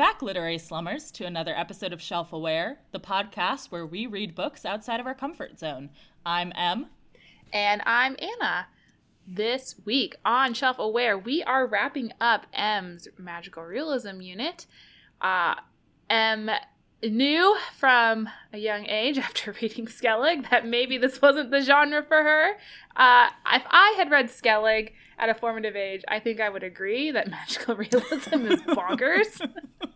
Welcome back, literary slummers, to another episode of Shelf Aware, the podcast where we read books outside of our comfort zone. I'm Em. And I'm Anna. This week on Shelf Aware, we are wrapping up Em's magical realism unit. Uh, Em knew from a young age after reading Skellig that maybe this wasn't the genre for her. Uh, if I had read Skellig at a formative age, I think I would agree that magical realism is bonkers.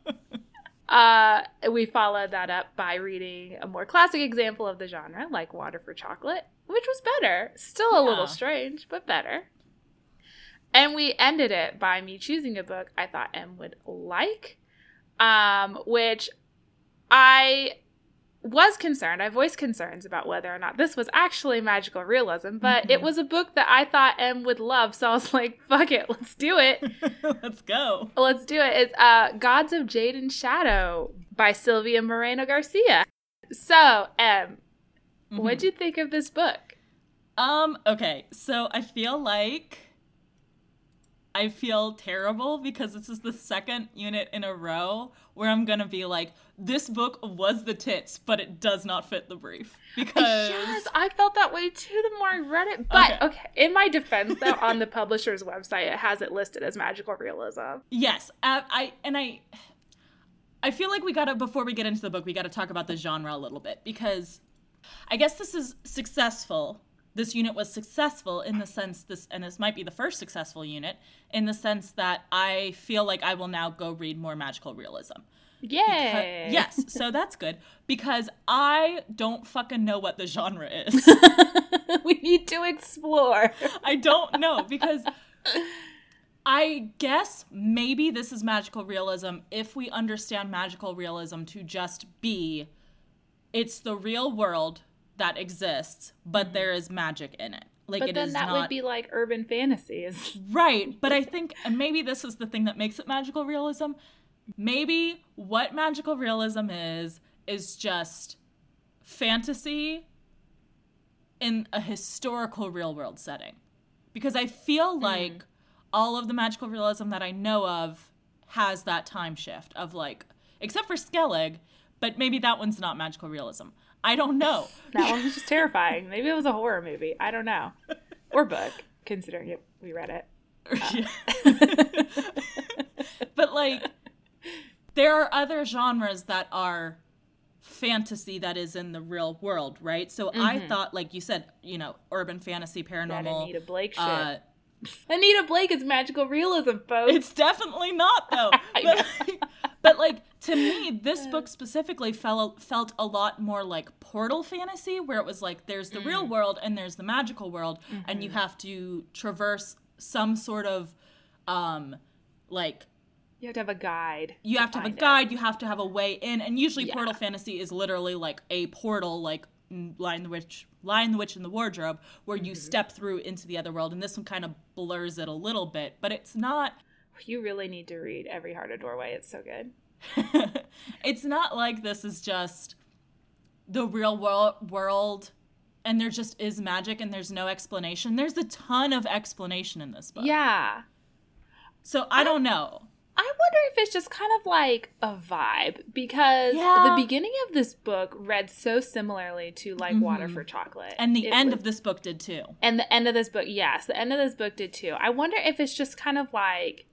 uh, we followed that up by reading a more classic example of the genre, like Water for Chocolate, which was better. Still a Yeah. little strange, but better. And we ended it by me choosing a book I thought Em would like, um, which I was concerned. I voiced concerns about whether or not this was actually magical realism, but it Mhm. was a book that I thought M would love, so I was like, fuck it, let's do it. Let's go. Let's do it. It's uh, Gods of Jade and Shadow by Silvia Moreno Garcia. So, Em, what'd you think of this book? Um, okay, so I feel like I feel terrible because this is the second unit in a row where I'm gonna be like, this book was the tits, but it does not fit the brief. Because Yes, I felt that way too the more I read it. But Okay. okay, in my defense, though, on the publisher's website, it has it listed as magical realism. Yes, uh, I and I I feel like we got to before we get into the book, we got to talk about the genre a little bit because I guess this is successful. This unit was successful in the sense this and this might be the first successful unit in the sense that I feel like I will now go read more magical realism. Yay! Because- yes, so that's good because I don't fucking know what the genre is. we need to explore. I don't know because I guess maybe this is magical realism if we understand magical realism to just be it's the real world that exists, but mm-hmm. there is magic in it. Like but it then is that not would be like urban fantasies. right. But I think and maybe this is the thing that makes it magical realism. Maybe what magical realism is is just fantasy in a historical real world setting. Because I feel mm. like all of the magical realism that I know of has that time shift of like, except for Skellig, but maybe that one's not magical realism. I don't know. That one was just terrifying. Maybe it was a horror movie. I don't know. Or book, considering it, we read it. but like, there are other genres that are fantasy that is in the real world, right? So I thought, like you said, you know, urban fantasy, That paranormal. Anita Blake shit. uh, Anita Blake is magical realism, folks. It's definitely not though. But, but like to me, this book specifically felt felt a lot more like portal fantasy, where it was like there's the Mm. real world and there's the magical world, and Mm-hmm. you have to traverse some sort of um like you have to have a guide. you have to have a find it. guide, you have to have a way in, and usually Yeah. portal fantasy is literally like a portal, like Lion the Witch, Lion the Witch in the Wardrobe, where you Mm-hmm. step through into the other world, and this one kind of blurs it a little bit, but it's not. You really need to read Every Heart a Doorway. It's so good. it's not like this is just the real world world and there just is magic and there's no explanation. There's a ton of explanation in this book. Yeah. So I don't know. I wonder if it's just kind of like a vibe because Yeah. the beginning of this book read so similarly to like Water Mhm. for Chocolate. And the It end was- of this book did too. and the end of this book, yes, the end of this book did too. I wonder if it's just kind of like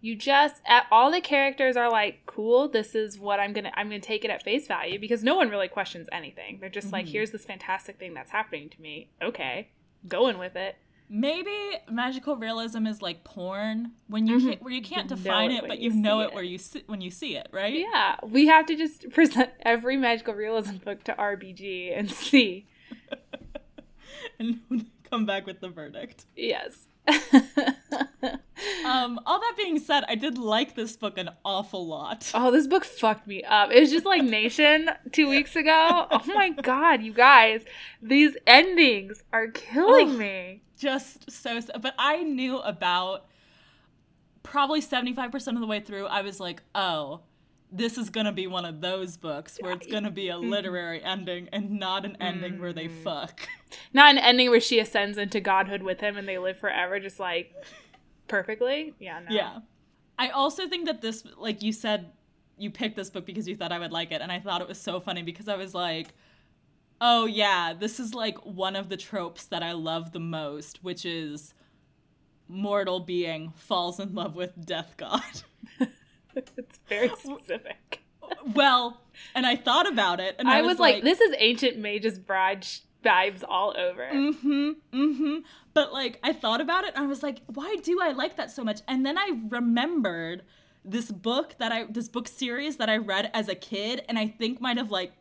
you just at, all the characters are like cool. This is what I'm gonna I'm gonna take it at face value because no one really questions anything. They're just like, Mhm. here's this fantastic thing that's happening to me. Okay, going with it. Maybe magical realism is like porn when you Mhm. can't, where you can't You know define it it, but you you know it it. where you see, when you see it, right? Yeah, we have to just present every magical realism book to RBG and see. and come back with the verdict. Yes. Um, all that being said, I did like this book an awful lot. Oh, this book fucked me up. It was just like Nation two weeks ago. Oh my god, you guys. These endings are killing Ugh. me. just so s- but i knew about probably 75% of the way through i was like oh this is gonna be one of those books where it's gonna be a literary ending and not an ending where they fuck Not an ending where she ascends into godhood with him and they live forever, just like perfectly. Yeah, no. yeah i also think that this like you said you picked this book because you thought I would like it, and I thought it was so funny because I was like, oh yeah, this is like one of the tropes that I love the most, which is mortal being falls in love with death god. it's very specific. well, and I thought about it, and I, I, was, like, this is ancient Magus' Bride sh- vibes all over. Mm-hmm. Mm-hmm. But like I thought about it and I was like, why do I like that so much? And then I remembered this book that I this book series that I read as a kid and I think might have like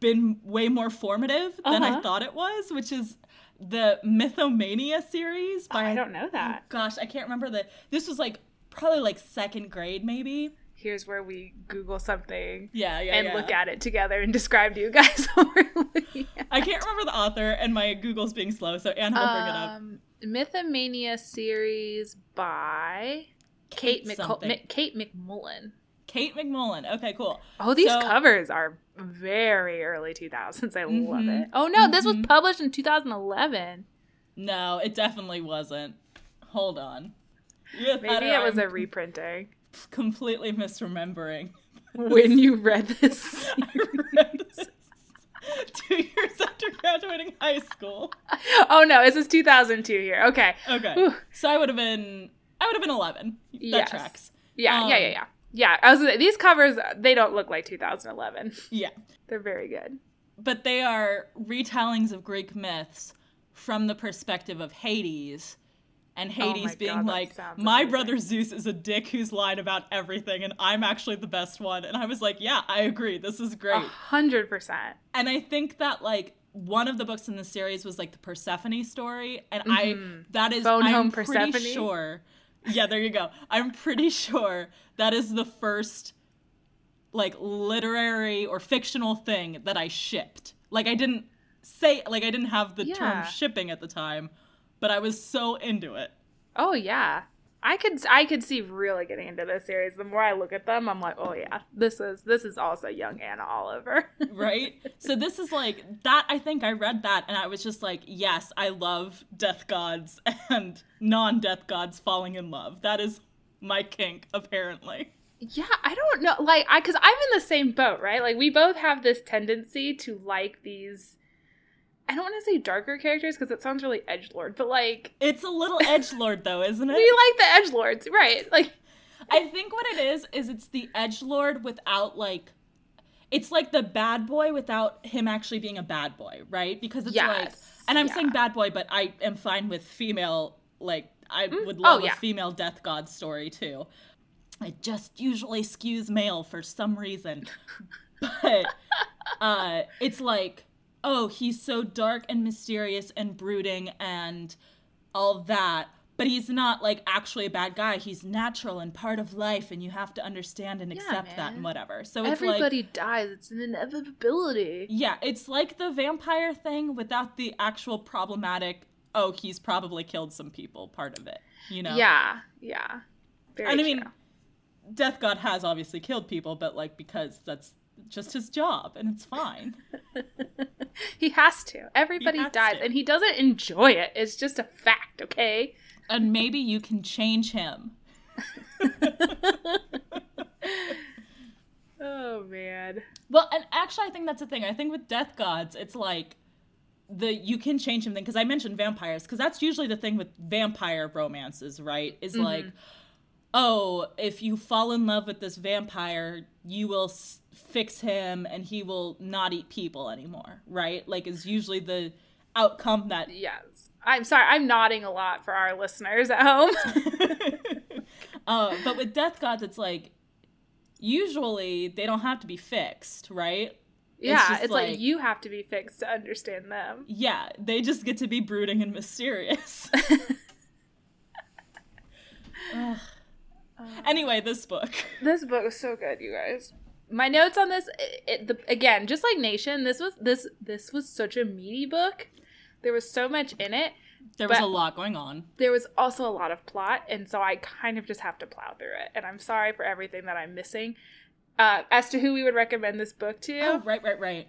been way more formative than I Uh-huh. thought it was, which is the Mythomania series Oh, by I don't know that. gosh, I can't remember the this was like probably like second grade maybe. Here's where we Google something Yeah, yeah. and yeah. look at it together and describe to you guys what we're at. I can't remember the author and my Google's being slow, so Anna will bring it up. Um, Mythomania series by Kate, Mc- something. Mi- Kate McMullan. Kate McMullan. Okay, cool. Oh, these So- covers are very early 2000s. I love Mhm. it. Oh no, this was Mhm. published in 2011. No, it definitely wasn't. Hold on. Maybe it was a reprinting. completely misremembering. When you read this, I read this two years after graduating high school. oh no, this is 2002 here. Okay, Okay, Whew. so I would have been, I would have been eleven. That Yes. tracks. yeah, Um, yeah, yeah, yeah, yeah. I was these covers. They don't look like 2011. Yeah, They're very good. but they are retellings of Greek myths from the perspective of Hades. And Hades Oh being God, like, my amazing. brother Zeus is a dick who's lied about everything, and I'm actually the best one. And I was like, yeah, I agree. This is great. hundred percent. and I think that like one of the books in the series was like the Persephone story, and Mhm. I that is Phone I'm Home pretty Persephone? sure. Yeah, there you go. I'm pretty sure that is the first like literary or fictional thing that I shipped. Like I didn't say like I didn't have the Yeah. term shipping at the time, but I was so into it. Oh yeah. I could I could see really getting into this series. The more I look at them, I'm like, oh yeah, this is this is also young Anna Oliver. right? so this is like that I think I read that and I was just like, yes, I love death gods and non-death gods falling in love. That is my kink apparently. yeah, I don't know, like I because I'm in the same boat, right? Like we both have this tendency to like these. I don't want to say darker characters because it sounds really edge lord, but like It's a little edge lord though, isn't it? we like the edge lords, right? Like I think what it is is it's the edge lord without like it's like the bad boy without him actually being a bad boy, right? Because it's like and I'm yeah. saying bad boy, but I am fine with female. Like I would Oh, love yeah. a female death god story too. It just usually skews male for some reason, but uh, it's like, oh, he's so dark and mysterious and brooding and all that. But he's not like actually a bad guy. He's natural and part of life, and you have to understand and Yeah, accept that and whatever. So it's like everybody dies. It's an inevitability. yeah, it's like the vampire thing without the actual problematic, oh, he's probably killed some people part of it. You know? Yeah, yeah. Very And I mean. Death God has obviously killed people, but like because that's just his job and it's fine. he has to. Everybody has dies, to. and he doesn't enjoy it. It's just a fact, okay? and maybe you can change him. Oh man. Well, and actually, I think that's the thing. I think with Death Gods, it's like the you can change him thing because I mentioned vampires because that's usually the thing with vampire romances, right? Is mm-hmm. like, oh, if you fall in love with this vampire, you will s- fix him and he will not eat people anymore, right? Like, is usually the outcome that. Yes. I'm sorry. I'm nodding a lot for our listeners at home. uh, but with Death Gods, it's like usually they don't have to be fixed, right? yeah, just it's like, like- you have to be fixed to understand them. Yeah, they just get to be brooding and mysterious. Ugh. Anyway, this book. This book is so good, you guys. My notes on this, it, it, the, again, just like Nation, this was this this was such a meaty book. There was so much in it. There was a lot going on. There was also a lot of plot, and so I kind of just have to plow through it. And I'm sorry for everything that I'm missing. Uh, as to who we would recommend this book to, Oh, right, right, right.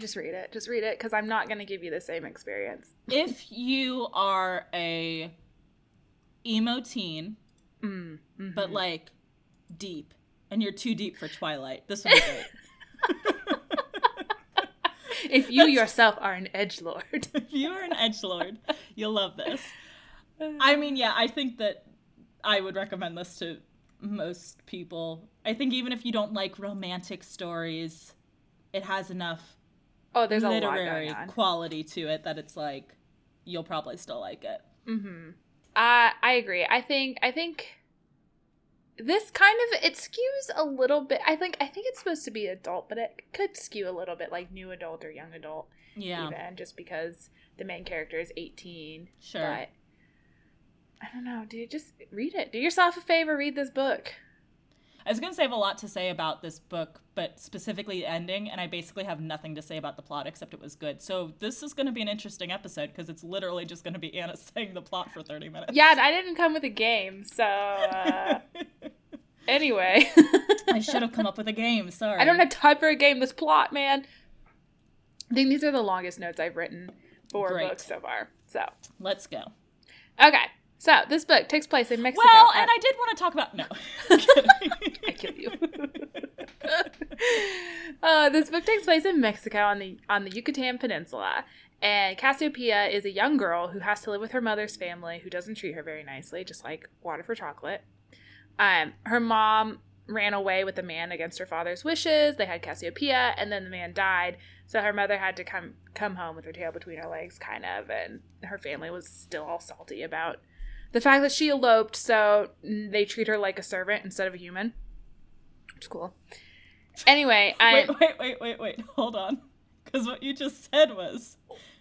just read it. Just read it because I'm not going to give you the same experience. If you are a emo teen, Mm, mhm. but like deep, and you're too deep for Twilight. This would be great. if you yourself are an edge lord. if you are an edge lord, you'll love this. I mean, yeah, I think that I would recommend this to most people. I think even if you don't like romantic stories, it has enough Oh, there's a lot literary quality to it that it's like you'll probably still like it. Mm-hmm. Uh, I agree. I think I think this kind of it skews a little bit. I think I think it's supposed to be adult, but it could skew a little bit like new adult or young adult, Yeah, even just because the main character is 18. sure. But I don't know, dude. Just read it. Do yourself a favor. Read this book. I was gonna say I have a lot to say about this book, but specifically the ending, and I basically have nothing to say about the plot except it was good. So this is gonna be an interesting episode because it's literally just gonna be Anna saying the plot for thirty minutes. Yeah, and I didn't come with a game, so uh, anyway, I should have come up with a game. Sorry. I don't have time for a game. This plot, man. I think these are the longest notes I've written for Great. books so far. So Let's go. okay, so this book takes place in Mexico. Well, Uh, and I did want to talk about no. I'm kill you. uh, this book takes place in Mexico on the on the Yucatan Peninsula, and Casiopea is a young girl who has to live with her mother's family, who doesn't treat her very nicely, just like Water for Chocolate. Um, her mom ran away with a man against her father's wishes. They had Casiopea, and then the man died, so her mother had to come come home with her tail between her legs, kind of, and her family was still all salty about the fact that she eloped. So they treat her like a servant instead of a human. Cool. Anyway, I wait, wait, wait, wait, wait. Hold on. Because what you just said was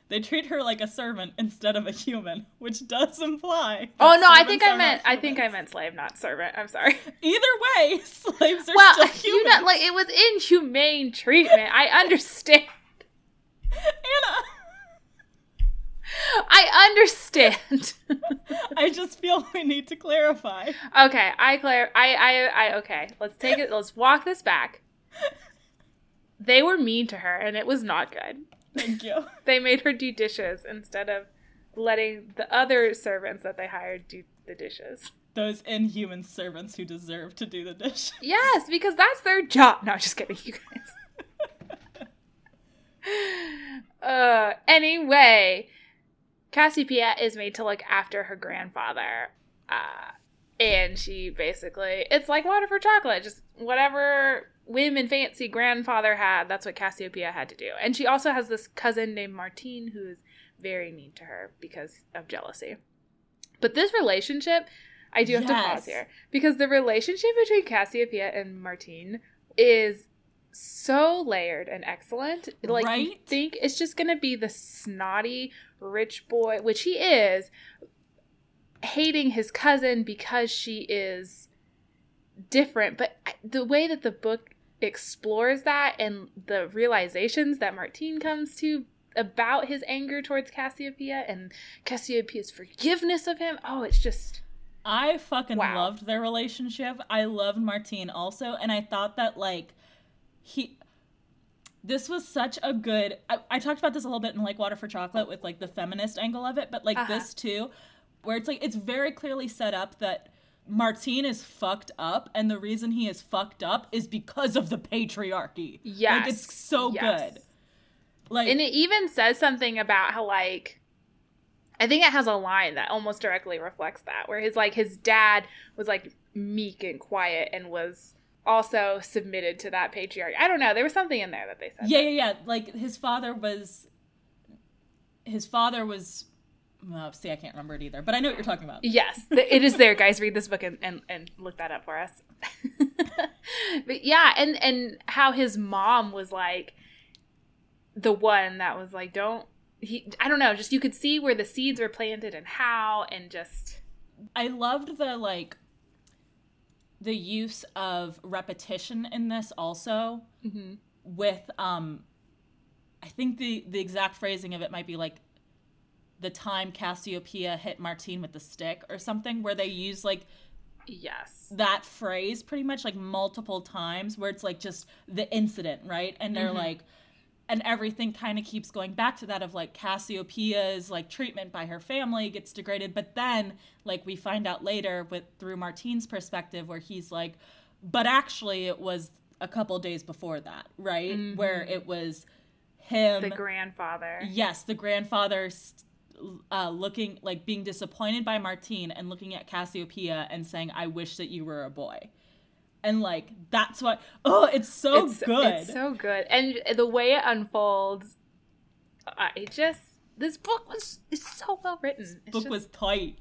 they treat her like a servant instead of a human, which does imply. oh no, I think I meant I think I meant slave, not servant. I'm sorry. Either way, slaves are well, still you humans. know, like it was inhumane treatment. I understand. Anna, I understand. I just feel we need to clarify. okay, I clear. I, I, I. Okay, let's take it. Let's walk this back. They were mean to her, and it was not good. Thank you. They made her do dishes instead of letting the other servants that they hired do the dishes. Those inhuman servants who deserve to do the dishes. Yes, because that's their job. No, just kidding, you guys. uh, anyway, Casiopea is made to look after her grandfather. Uh, and she basically, it's like water for chocolate. Just whatever whim and fancy grandfather had, that's what Casiopea had to do. And she also has this cousin named Martine who is very mean to her because of jealousy. But this relationship, I do have to pause here because the relationship between Casiopea and Martine is so layered and excellent. Like you think it's just gonna be the snotty rich boy, which he is, hating his cousin because she is different. But the way that the book explores that and the realizations that Martine comes to about his anger towards Casiopea and Casiopea's forgiveness of him, oh, it's just I fucking Wow. loved their relationship. I loved Martine also, and I thought that like he this was such a good I, I talked about this a little bit in like Water for Chocolate with like the feminist angle of it, but like Uh-huh. this too, where it's like it's very clearly set up that Martine is fucked up, and the reason he is fucked up is because of the patriarchy. yes, like it's so yes. good. Like And it even says something about how like I think it has a line that almost directly reflects that, where his like his dad was like meek and quiet and was also submitted to that patriarchy. I don't know. There was something in there that they said. yeah, yeah, yeah. Like his father was his father was well, see, I can't remember it either, but I know what you're talking about. Yes, it is there, guys. Read this book and, and, and look that up for us. but yeah, and and how his mom was like the one that was like, don't he? I don't know. Just you could see where the seeds were planted and how, and just I loved the like the use of repetition in this also mhm. with um I think the the exact phrasing of it might be like the time Casiopea hit Martine with the stick or something where they use like yes, that phrase pretty much like multiple times where it's like just the incident, right? And they're Mhm. like and everything kind of keeps going back to that of like Casiopea's like treatment by her family gets degraded, but then like we find out later with through Martine's perspective where he's like but actually it was a couple days before that, right? Mhm. Where it was him The grandfather. Yes, the grandfather uh, looking like being disappointed by Martine and looking at Casiopea and saying, "I wish that you were a boy." And like that's what oh, it's so it's, good. It's so good, and the way it unfolds, I just this book was is so well written. It's Book just- was tight.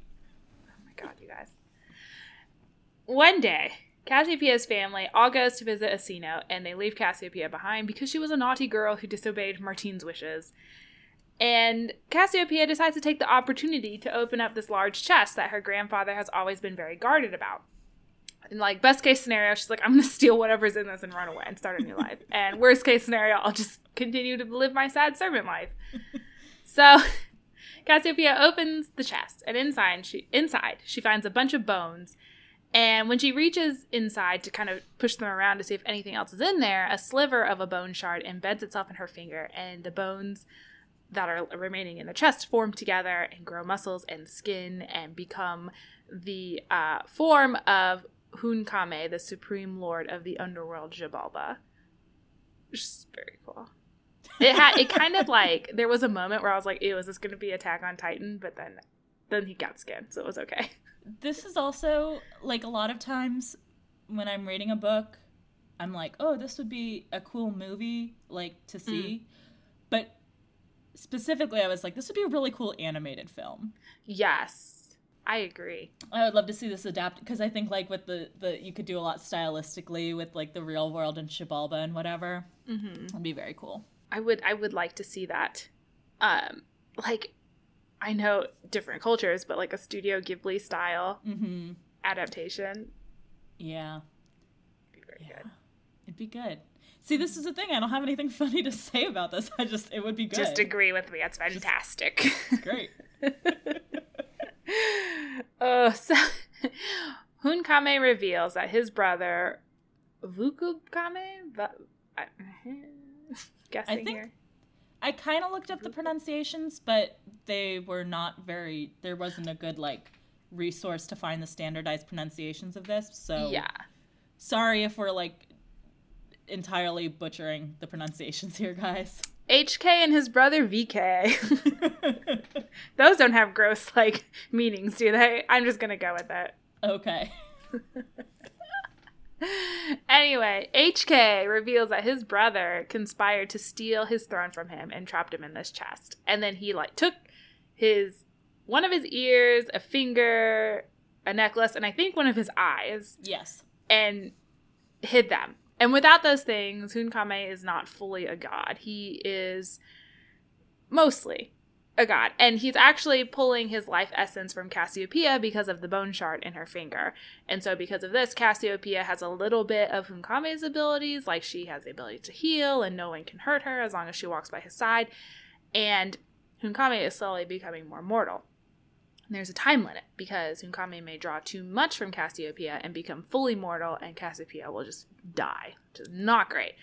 Oh my god, you guys. One day, Casiopea's family all goes to visit Asino, and they leave Casiopea behind because she was a naughty girl who disobeyed Martine's wishes. And Casiopea decides to take the opportunity to open up this large chest that her grandfather has always been very guarded about. And like best case scenario, she's like, I'm gonna steal whatever's in this and run away and start a new life. And worst case scenario, I'll just continue to live my sad servant life. So Casiopea opens the chest, and inside she inside she finds a bunch of bones. And when she reaches inside to kind of push them around to see if anything else is in there, a sliver of a bone shard embeds itself in her finger, and the bones that are remaining in the chest form together and grow muscles and skin and become the uh, form of Hunkame, the supreme lord of the underworld Xibalba. Which is very cool. It had it kind of like there was a moment where I was like, "Ew, is this going to be Attack on Titan?" But then, then he got skin, so it was okay. This is also like a lot of times when I'm reading a book, I'm like, "Oh, this would be a cool movie like to mm. see." But specifically, I was like, "This would be a really cool animated film." Yes, I agree. I would love to see this adapted because I think like with the the you could do a lot stylistically with like the real world and Xibalba and whatever. hmm It'd be very cool. I would I would like to see that. Um, like I know different cultures, but like a Studio Ghibli style Mm-hmm. adaptation Yeah. would be very Yeah. good. It'd be good. See, this is the thing. I don't have anything funny to say about this. I just it would be good. Just agree with me. It's fantastic. It's great. Oh, so Hunkame reveals that his brother Vukukame, I- guessing think- here. I kind of looked up the pronunciations, but they were not very. There wasn't a good like resource to find the standardized pronunciations of this. So Yeah. sorry if we're like entirely butchering the pronunciations here, guys. HK and his brother VK. Those don't have gross like meanings, do they? I'm just gonna go with it. okay. Anyway, HK reveals that his brother conspired to steal his throne from him and trapped him in this chest. And then he like took his one of his ears, a finger, a necklace, and I think one of his eyes Yes. and hid them. And without those things, Hunkame is not fully a god. He is mostly a god. And he's actually pulling his life essence from Casiopea because of the bone shard in her finger. And so, because of this, Casiopea has a little bit of Hunkame's abilities, like she has the ability to heal and no one can hurt her as long as she walks by his side. And Hunkame is slowly becoming more mortal. And there's a time limit because Hunkame may draw too much from Casiopea and become fully mortal, and Casiopea will just die, which is not great.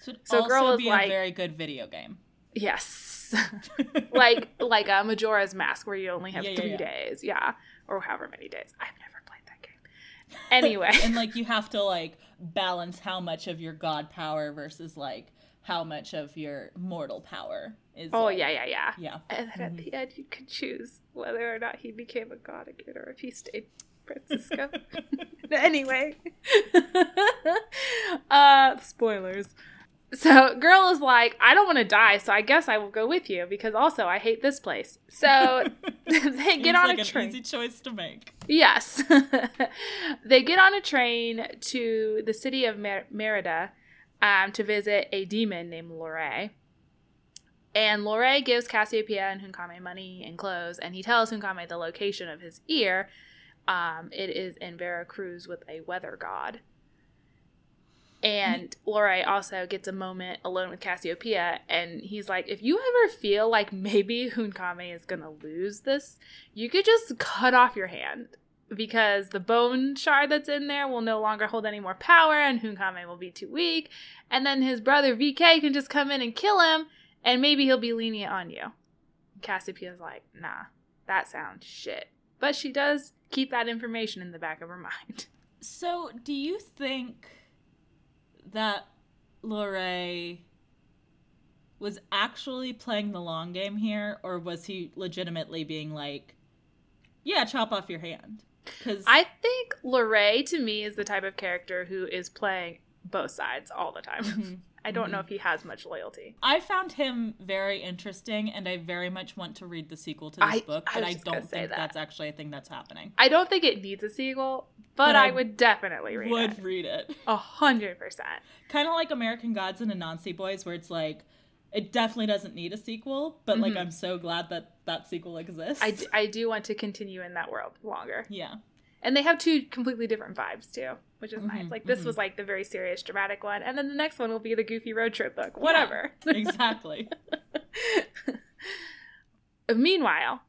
So also Girl is be like- a very good video game. Yes, like like a Majora's Mask, where you only have Yeah, yeah, three yeah. days, yeah, or however many days. I've never played that game. Anyway, and like you have to like balance how much of your god power versus like how much of your mortal power is. oh like- yeah, yeah, yeah. yeah. And then at Mhm. the end, you could choose whether or not he became a god again or if he stayed Francisco. anyway, uh, spoilers. So, girl is like, I don't want to die, so I guess I will go with you because also I hate this place. So they get on like a train. easy choice to make. Yes. they get on a train to the city of Mer- Merida um, to visit a demon named Loray. And Loray gives Casiopea and Hunkame money and clothes, and he tells Hunkame the location of his ear. Um, it is in Veracruz with a weather god. And Loray also gets a moment alone with Casiopea, and he's like, if you ever feel like maybe Hunkame is gonna lose this, you could just cut off your hand because the bone shard that's in there will no longer hold any more power and Hunkame will be too weak. And then his brother VK can just come in and kill him and maybe he'll be lenient on you. Casiopea's like, nah, that sounds shit. But she does keep that information in the back of her mind. So, do you think that Loray was actually playing the long game here, or was he legitimately being like, "Yeah, chop off your hand"? Because I think Loray to me is the type of character who is playing both sides all the time. Mm-hmm. I don't know if he has much loyalty. I found him very interesting, and I very much want to read the sequel to this I- book, but was I, don't think that. that's actually a thing that's happening. I don't think it needs a sequel, but, But I, I would definitely read Would it. Would read it. A hundred percent. kind of like American Gods and Anansi Boys, where it's like it definitely doesn't need a sequel, but like Mhm. I'm so glad that that sequel exists. I, d- I do want to continue in that world longer. yeah, And they have two completely different vibes too, which is nice. Mhm, Like this mhm. was like the very serious dramatic one, and then the next one will be the goofy road trip book. Whatever. exactly. Meanwhile,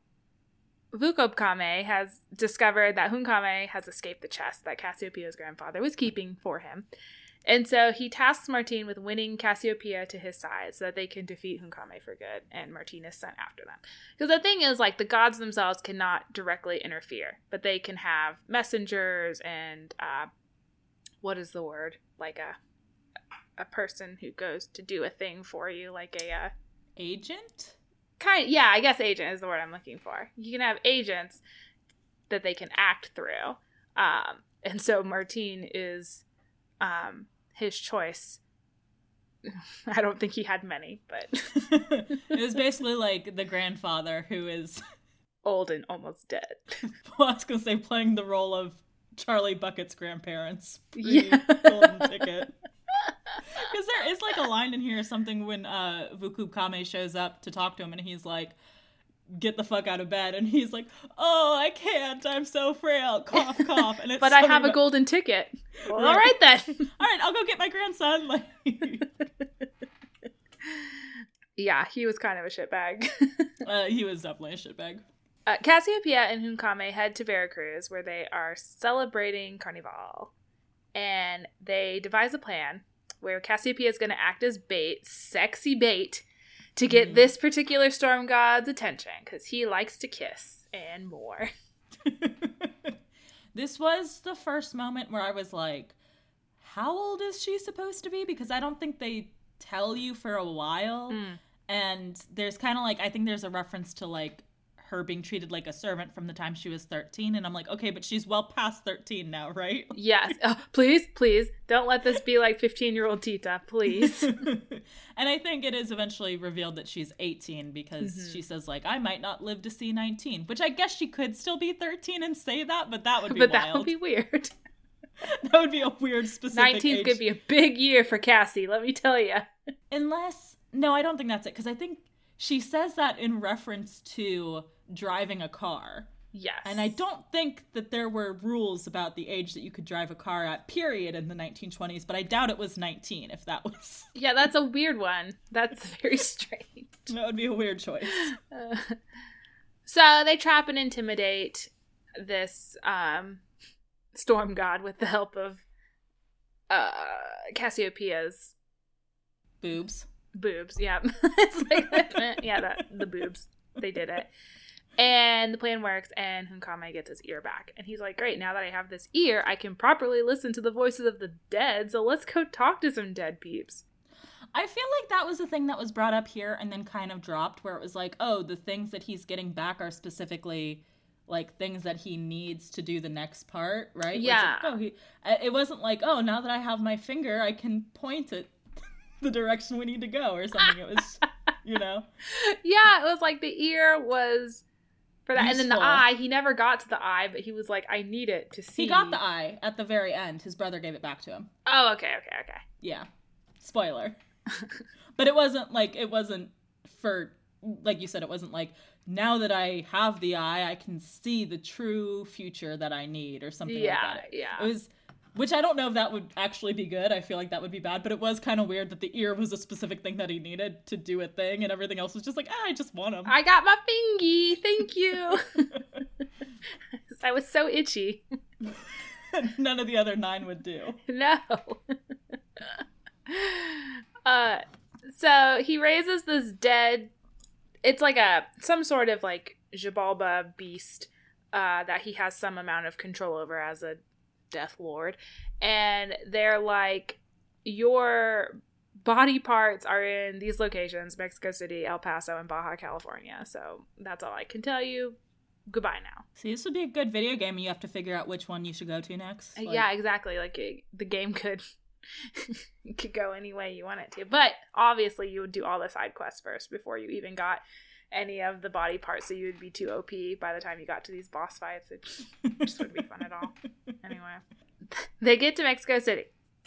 Vucub-Kamé has discovered that Hunkame has escaped the chest that Casiopea's grandfather was keeping for him. And so he tasks Martine with winning Casiopea to his side so that they can defeat Hunkame for good, and Martine is sent after them. Because the thing is, like, the gods themselves cannot directly interfere, but they can have messengers and, uh, what is the word? Like a a person who goes to do a thing for you, like a uh, Agent. kind yeah i guess agent is the word i'm looking for you can have agents that they can act through um and so martine is um his choice i don't think he had many but it was basically like the grandfather who is, old and almost dead well, I was gonna say, playing the role of Charlie Bucket's grandparents. Yeah. Golden Ticket. Because there is like a line in here, or something when uh, Vucub Kamé shows up to talk to him, and he's like, "Get the fuck out of bed," and he's like, "Oh, I can't. I'm so frail." Cough, cough. And it's but i have a golden ticket all right then All right, I'll go get my grandson. Like, yeah he was kind of a shitbag uh, he was definitely a shitbag. Uh, Casiopea and Hunkame head to Veracruz where they are celebrating Carnival. And they devise a plan where Casiopea is going to act as bait, sexy bait, to get Mhm. this particular storm god's attention because he likes to kiss and more. this was the first moment where I was like, how old is she supposed to be? Because I don't think they tell you for a while. Mm. And there's kind of like, I think there's a reference to like her being treated like a servant from the time she was 13. And I'm like, okay, but she's well past 13 now, right? Yes. Oh, please, please, don't let this be like 15 year old Tita, please. and I think it is eventually revealed that she's 18 because Mhm. she says like I might not live to see 19, which I guess she could still be 13 and say that, but that would be but wild. that would be weird. that would be a weird specific 19's age. to be a big year for Cassie, let me tell you. Unless no, I don't think that's it because I think she says that in reference to driving a car. Yes. And I don't think that there were rules about the age that you could drive a car at, period, in the 1920s, but I doubt it was 19 if that was. Yeah, that's a weird one. That's very strange. That would be a weird choice. Uh, so they trap and intimidate this um, storm god with the help of uh, Casiopea's Boobs. Boobs. Yeah, It's like- yeah, the, the boobs. They did it. And the plan works, and Hunkame gets his ear back. And he's like, Great, now that I have this ear, I can properly listen to the voices of the dead, so let's go talk to some dead peeps. I feel like that was the thing that was brought up here and then kind of dropped, where it was like, oh, the things that he's getting back are specifically like things that he needs to do the next part, right? Yeah. Like, oh, he. uh, It wasn't like, oh, now that I have my finger, I can point it the direction we need to go or something. It was, you know. Yeah, it was like the ear was for that. And then the eye, he never got to the eye, but he was like, I need it to see. He got the eye at the very end. His brother gave it back to him. Oh, okay, okay, okay. Yeah. Spoiler. but it wasn't like it wasn't for like you said it wasn't like now that I have the eye I can see the true future that I need or something yeah, like that. Yeah, yeah. It was which I don't know if that would actually be good. I feel like that would be bad, but it was kind of weird that the ear was a specific thing that he needed to do a thing and everything else was just like, ah, I just want him. I got my fingy. Thank you. I was so itchy. None of the other nine would do. No. uh so he raises this dead it's like a some sort of like Xibalba beast uh that he has some amount of control over as a Death Lord, and they're like, your body parts are in these locations Mexico City, El Paso, and Baja California. So that's all I can tell you. Goodbye now. See, this would be a good video game, and you have to figure out which one you should go to next. Uh, like, yeah, exactly. Like it, the game could could go any way you want it to. But obviously, you would do all the side quests first before you even got any of the body parts. So you would be too OP by the time you got to these boss fights. It just wouldn't be fun at all. Anyway, they get to Mexico City,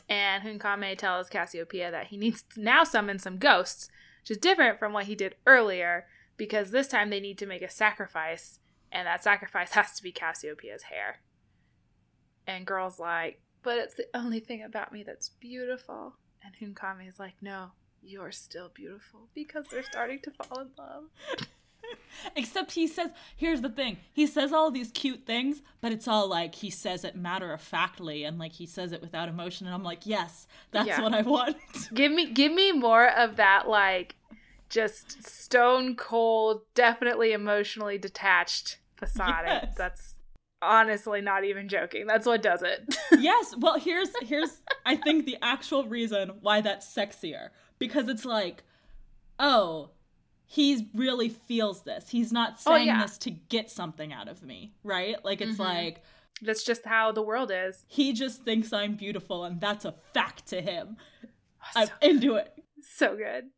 and Hunkame tells Casiopea that he needs to now summon some ghosts, which is different from what he did earlier because this time they need to make a sacrifice, and that sacrifice has to be Casiopea's hair. And Girl's like, but it's the only thing about me that's beautiful. And Hunkame is like, no, you're still beautiful because they're starting to fall in love. Except he says, here's the thing. He says all these cute things, but it's all like he says it matter of factly and like he says it without emotion. And I'm like, yes, that's Yeah. what I want. Give me give me more of that like just stone cold, definitely emotionally detached facade. Yes. That's honestly not even joking. That's what does it. yes. Well, here's here's I think the actual reason why that's sexier because it's like, oh, he really feels this. He's not Oh, saying yeah. this to get something out of me, right? Like it's Mhm. like That's just how the world is. he just thinks I'm beautiful and that's a fact to him. I'm So, into it. so good.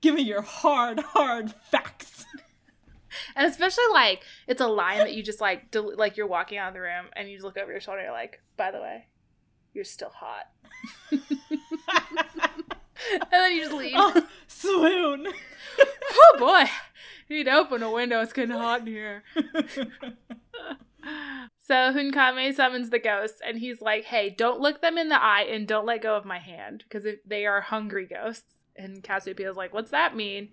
Give me your hard, hard facts. And especially like it's a line that you just like del- like you're walking out of the room and you look over your shoulder. You're like, by the way, you're still hot. and then you just leave. Oh, oh, boy, you need to open a window. It's getting hot in here. So Hunkame summons the ghosts and he's like, "Hey, don't look them in the eye and don't let go of my hand because if they are hungry ghosts." And Casiopea's like, "What's that mean?"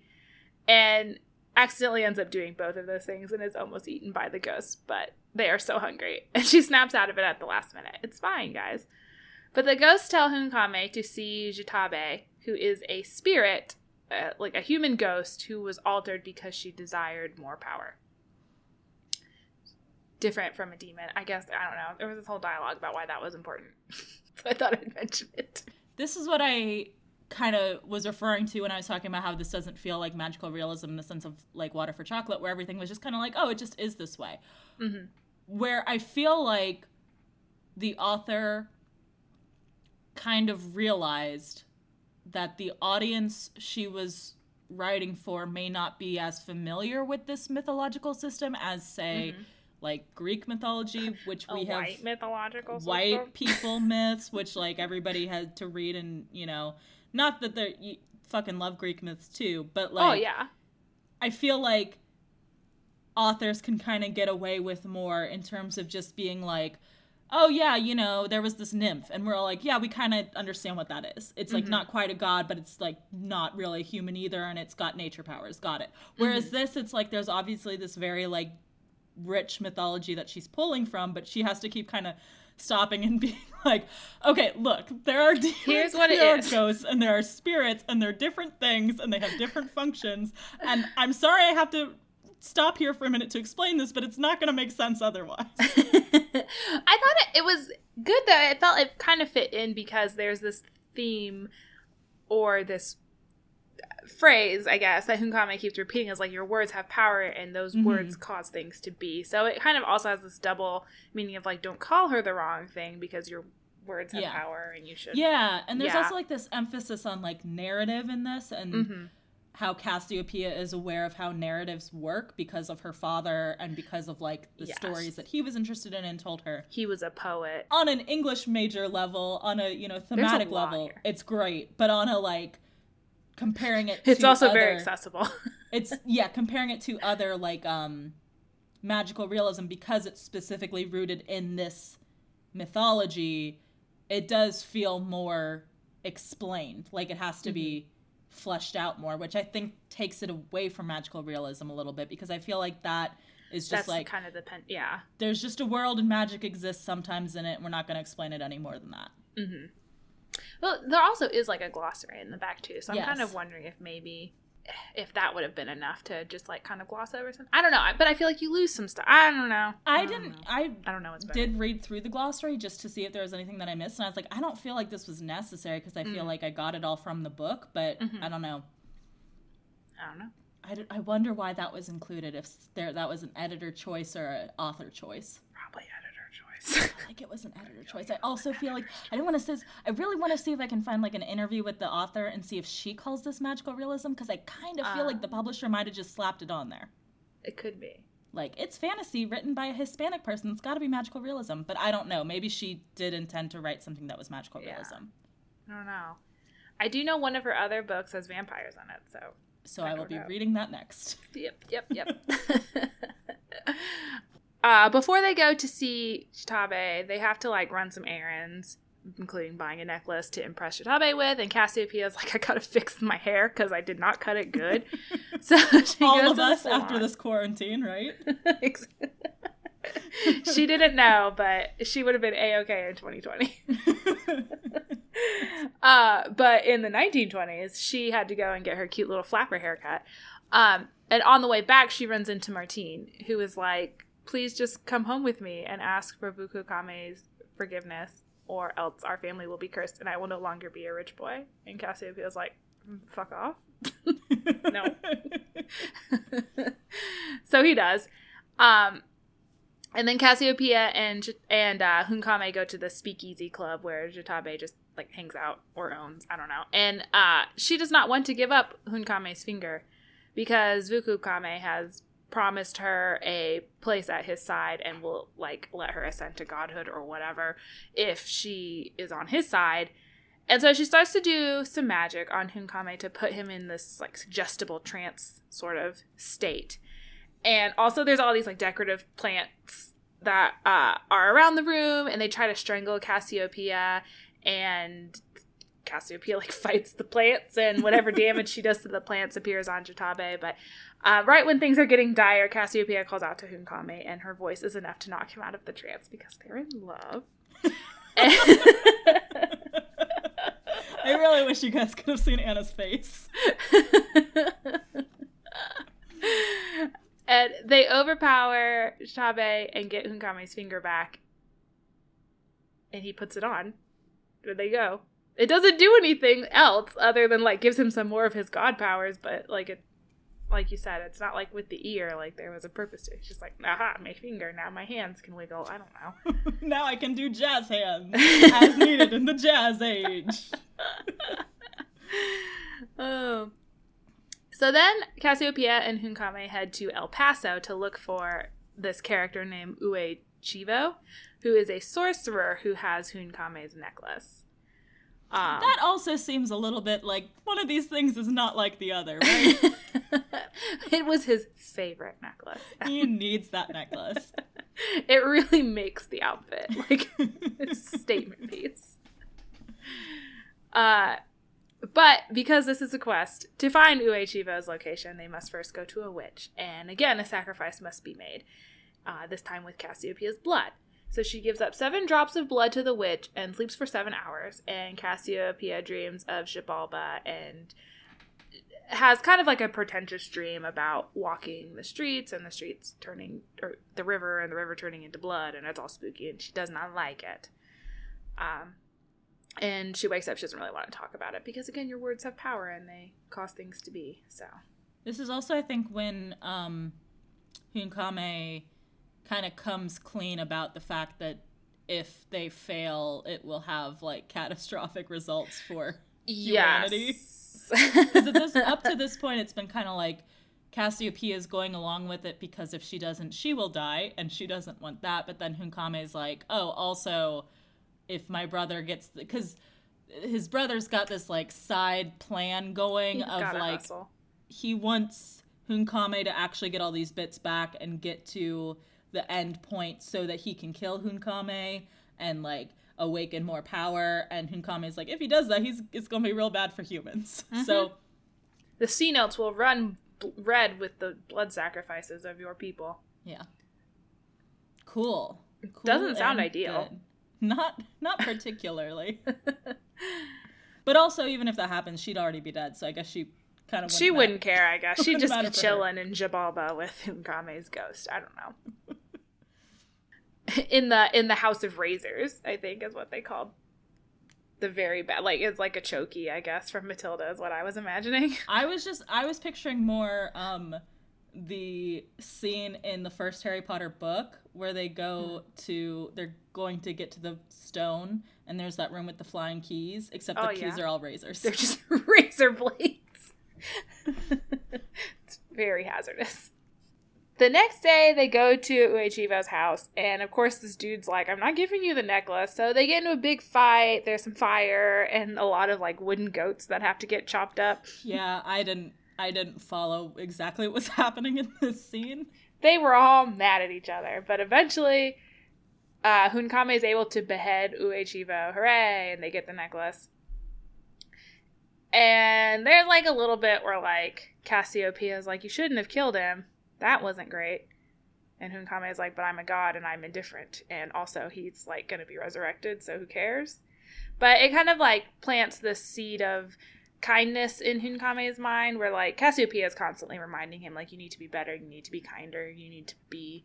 And accidentally ends up doing both of those things and is almost eaten by the ghosts, but they are so hungry. And she snaps out of it at the last minute. It's fine, guys. But the ghosts tell Hunkame to see Xtabay, who is a spirit, uh, like a human ghost, who was altered because she desired more power. Different from a demon. I guess, I don't know. There was this whole dialogue about why that was important. so I thought I'd mention it. this is what I kind of was referring to when I was talking about how this doesn't feel like magical realism in the sense of like water for chocolate, where everything was just kind of like, oh, it just is this way. Mm-hmm. Where I feel like the author kind of realized that the audience she was writing for may not be as familiar with this mythological system as, say, Mhm. like Greek mythology, which we have white mythological white system. people myths, which like everybody had to read, and you know, not that they're you fucking love Greek myths too, but like, oh, yeah. I feel like authors can kind of get away with more in terms of just being like, oh yeah, you know, there was this nymph, and we're all like, yeah, we kind of understand what that is. It's like Mhm. not quite a god, but it's like not really human either, and it's got nature powers. Got it. Whereas Mhm. this, it's like there's obviously this very like rich mythology that she's pulling from, but she has to keep kind of stopping and being like, okay, look, there are demons, Here's what there is. are ghosts, and there are spirits, and they're different things, and they have different functions. And I'm sorry I have to stop here for a minute to explain this, but it's not going to make sense otherwise. I thought it, it was good though. I felt it kind of fit in because there's this theme or this phrase, I guess, that Hunkame keeps repeating is like your words have power and those Mhm. words cause things to be. So it kind of also has this double meaning of like don't call her the wrong thing because your words have Yeah. power and you should. Yeah, and there's Yeah. also like this emphasis on like narrative in this and hmm how Casiopea is aware of how narratives work because of her father and because of like the Yes. stories that he was interested in and told her. He was a poet. On an English major level, on a, you know, thematic level, here. it's great, but on a like comparing it It's also very accessible. it's yeah comparing it to other like um magical realism because it's specifically rooted in this mythology it does feel more explained like it has to be fleshed out more which i think takes it away from magical realism a little bit because i feel like that is just That's like kind of the pen. Yeah. there's just a world and magic exists sometimes in it and we're not going to explain it any more than that hmm Well, there also is like a glossary in the back too, so I'm kind of wondering if maybe if that would have been enough to just like kind of gloss over something. I don't know, but I feel like you lose some stuff. I don't know. I, don't didn't. know. I I don't know what's better. did read through the glossary just to see if there was anything that I missed, and I was like, I don't feel like this was necessary because I feel Mm. like I got it all from the book, but Mhm. I don't know. I don't know. I, d- I wonder why that was included. If there that was an editor choice or an author choice. Probably editor choice. I think it was an editor choice. I also feel like I didn't want to say. I really want to see if I can find like an interview with the author and see if she calls this magical realism because I kind of feel like the Um. publisher might have just slapped it on there. it could be. Like it's fantasy written by a Hispanic person. It's got to be magical realism, but I don't know. Maybe she did intend to write something that was magical Yeah. realism. I don't know. I do know one of her other books has vampires on it, so So I I will be know. reading that next. Yep, yep, yep. uh, before they go to see Xtabay, they have to like run some errands, including buying a necklace to impress Xtabay with. And Casiopea's like, I gotta fix my hair because I did not cut it good. so she All goes of us after this quarantine, right? she didn't know, but she would have been a okay in 2020. Uh, but in the 1920s, she had to go and get her cute little flapper haircut. Um, and on the way back, she runs into Martine, who is like, "Please just come home with me and ask for Vucub Kamé's forgiveness, or else our family will be cursed, and I will no longer be a rich boy." And Casiopea's like, "Mm, "Fuck off." No. so he does. Um, and then Casiopea and and uh, Hunkame go to the Speakeasy Club where Xtabay just like hangs out or owns. I don't know. And uh, she does not want to give up Hunkame's finger because Vucub-Kamé has promised her a place at his side and will like let her ascend to godhood or whatever if she is on his side. And so she starts to do some magic on Hunkame to put him in this like suggestible trance sort of state. And also there's all these like decorative plants that uh, are around the room and they try to strangle Casiopea and Casiopea like fights the plants and whatever damage she does to the plants appears on Xtabay. But uh, right when things are getting dire, Casiopea calls out to Hunkame and her voice is enough to knock him out of the trance because they're in love. I really wish you guys could have seen Anna's face. and they overpower Xtabay and get Hunkame's finger back. And he puts it on. There they go. It doesn't do anything else other than like gives him some more of his god powers, but like it like you said, it's not like with the ear, like there was a purpose to it. It's just like, aha, my finger, now my hands can wiggle. I don't know. now I can do jazz hands as needed in the jazz age. oh. So then Casiopea and Hunkame head to El Paso to look for this character named Uay Chivo, who is a sorcerer who has Hunkame's necklace. Um, That also seems a little bit like one of these things is not like the other, right? it was his favorite necklace. he needs that necklace. It really makes the outfit like it's a statement piece. Uh, but because this is a quest, to find Uay Chivo's location, they must first go to a witch, and again, a sacrifice must be made. Uh, this time with Casiopea's blood. So she gives up seven drops of blood to the witch and sleeps for seven hours. And Casiopea dreams of Xibalba and has kind of like a pretentious dream about walking the streets and the streets turning, or the river and the river turning into blood, and it's all spooky, and she does not like it. Um, and she wakes up, she doesn't really want to talk about it because, again, your words have power and they cause things to be. So, This is also, I think, when um, Hunkame kind of comes clean about the fact that if they fail, it will have like catastrophic results for humanity. yes. Because this, up to this point, it's been kind of like Casiopea is going along with it because if she doesn't, she will die, and she doesn't want that. But then Hunkame is like, oh, also, if my brother gets, because his brother's got this like side plan going He's of like hustle. he wants Hunkame to actually get all these bits back and get to the end point so that he can kill Hunkame and like awaken more power. And Hunkame is like, if he does that, he's it's gonna be real bad for humans. So mm-hmm. The cenotes will run bl- red with the blood sacrifices of your people. yeah, cool. cool Doesn't sound ideal. good. Not not particularly. but also, even if that happens, she'd already be dead. So I guess she kind of. She wouldn't care, I guess. She'd just be matter chilling in Xibalba with Hunkame's ghost. I don't know. in the in the House of Razors, I think is what they called the very bad. Like it's like a chokey, I guess, from Matilda is what I was imagining. I was just I was picturing more um the scene in the first Harry Potter book where they go Hmm. to they're going to get to the stone and there's that room with the flying keys except Oh, the keys yeah. are all razors. They're just razor blades. it's very hazardous. The next day, they go to Uay Chivo's house, and of course, this dude's like, I'm not giving you the necklace. So they get into a big fight. There's some fire and a lot of like wooden goats that have to get chopped up. yeah, I didn't I didn't follow exactly what was happening in this scene. They were all mad at each other, but eventually, uh, Hunkame is able to behead Uechivo. Hooray! And they get the necklace. And there's like a little bit where like Casiopea is like, you shouldn't have killed him. That wasn't great. And Hunkame is like, but I'm a god and I'm indifferent. And also he's like gonna be resurrected, so who cares? But it kind of like plants this seed of kindness in Hunkame's mind where like Casiopea is constantly reminding him like you need to be better, you need to be kinder, you need to be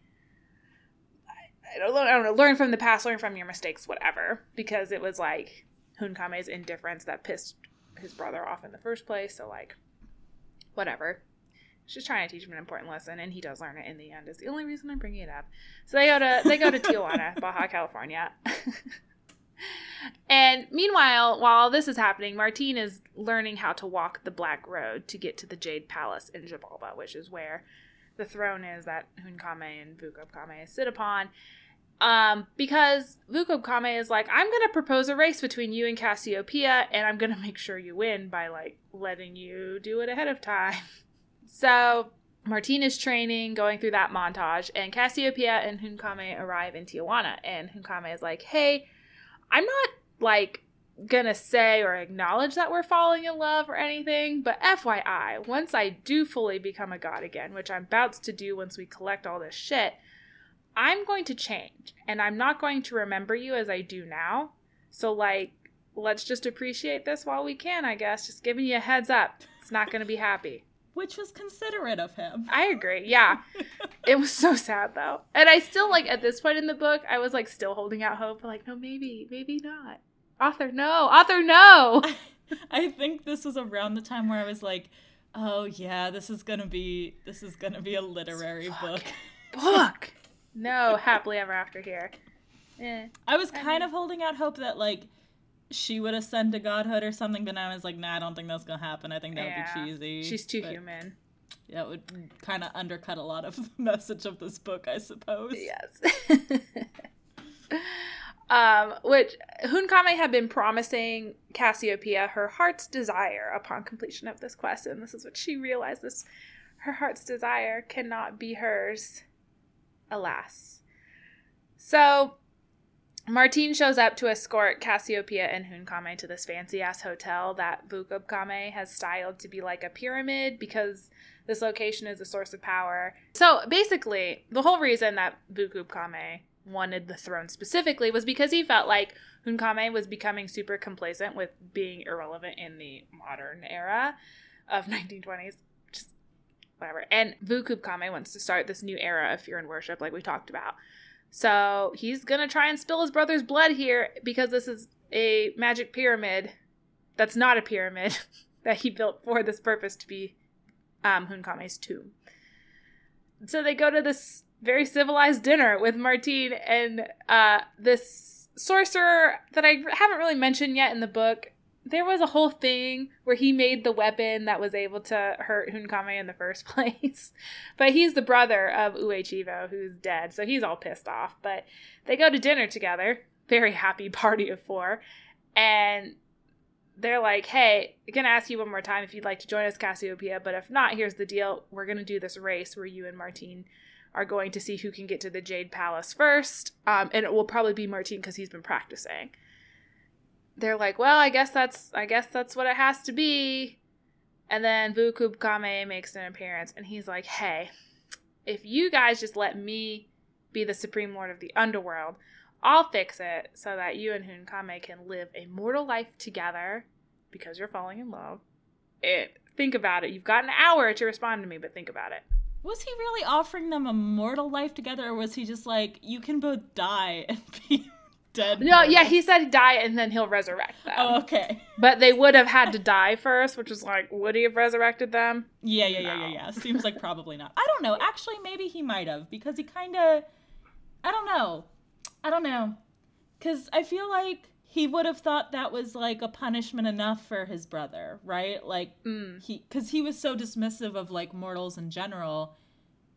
I don't, I don't know, learn from the past, learn from your mistakes, whatever. Because it was like Hunkame's indifference that pissed his brother off in the first place. So like, whatever. She's trying to teach him an important lesson, and he does learn it in the end. Is the only reason I'm bringing it up. So they go to they go to Tijuana, Baja California. and meanwhile, while this is happening, Martine is learning how to walk the Black Road to get to the Jade Palace in Xibalba, which is where the throne is that Hunkame and Vucub-Kamé sit upon. Um, because Vucub-Kamé is like, I'm gonna propose a race between you and Casiopea, and I'm gonna make sure you win by like letting you do it ahead of time. So Martine is training, going through that montage, and Casiopea and Hunkame arrive in Tijuana, and Hunkame is like, Hey, I'm not like gonna say or acknowledge that we're falling in love or anything, but FYI, once I do fully become a god again, which I'm about to do once we collect all this shit, I'm going to change, and I'm not going to remember you as I do now. So, like, let's just appreciate this while we can, I guess. Just giving you a heads up. It's not to be happy. Which was considerate of him. I agree. Yeah. it was so sad, though. And I still, like, at this point in the book, I was, like, still holding out hope. Like, no, maybe, maybe not. Author, no. Author, no. I think this was around the time where I was like, "Oh yeah, this is gonna be this is gonna be a literary book." book. No, happily ever after here. Eh. I was I kind mean- of holding out hope that like she would ascend to godhood or something, but now I was like, "Nah, I don't think that's gonna happen. I think that Yeah. would be cheesy." She's too But human. That would kind of undercut a lot of the message of this book, I suppose. Yes. um, which Hunkame had been promising Casiopea her heart's desire upon completion of this quest, and this is what she realizes: her heart's desire cannot be hers, alas. So, Martine shows up to escort Casiopea and Hunkame to this fancy ass hotel that Vucub-Kamé has styled to be like a pyramid because this location is a source of power. So basically, the whole reason that Vucub-Kamé wanted the throne specifically was because he felt like Hunkame was becoming super complacent with being irrelevant in the modern era of 1920s. Just whatever. And Vucub-Kamé wants to start this new era of fear and worship, like we talked about. So he's gonna try and spill his brother's blood here because this is a magic pyramid that's not a pyramid that he built for this purpose to be um, Hunkame's tomb. So they go to this very civilized dinner with Martine and uh, this sorcerer that I haven't really mentioned yet in the book. There was a whole thing where he made the weapon that was able to hurt Hunkame in the first place. but he's the brother of Uay Chivo, who's dead, so he's all pissed off. But they go to dinner together, very happy party of four, and they're like, hey, I'm going to ask you one more time if you'd like to join us, Casiopea, but if not, here's the deal. We're going to do this race where you and Martine are going to see who can get to the Jade Palace first. Um, and it will probably be Martine because he's been practicing. They're like, well, I guess that's I guess that's what it has to be. And then Vucub Kamé makes an appearance and he's like, hey, if you guys just let me be the Supreme Lord of the Underworld, I'll fix it so that you and Hunkame can live a mortal life together because you're falling in love. It Think about it. You've got an hour to respond to me, but think about it. Was he really offering them a mortal life together, or was he just like, you can both die and be dead? No, yeah, he said die and then he'll resurrect them. Oh, okay. But they would have had to die first, which was like, would he have resurrected them? Yeah, yeah, yeah, yeah, yeah. Seems like probably not. I don't know. Actually, maybe he might have because he kind of. I don't know. I don't know. Because I feel like he would have thought that was like a punishment enough for his brother, right? Like Mm. he, because he was so dismissive of like mortals in general,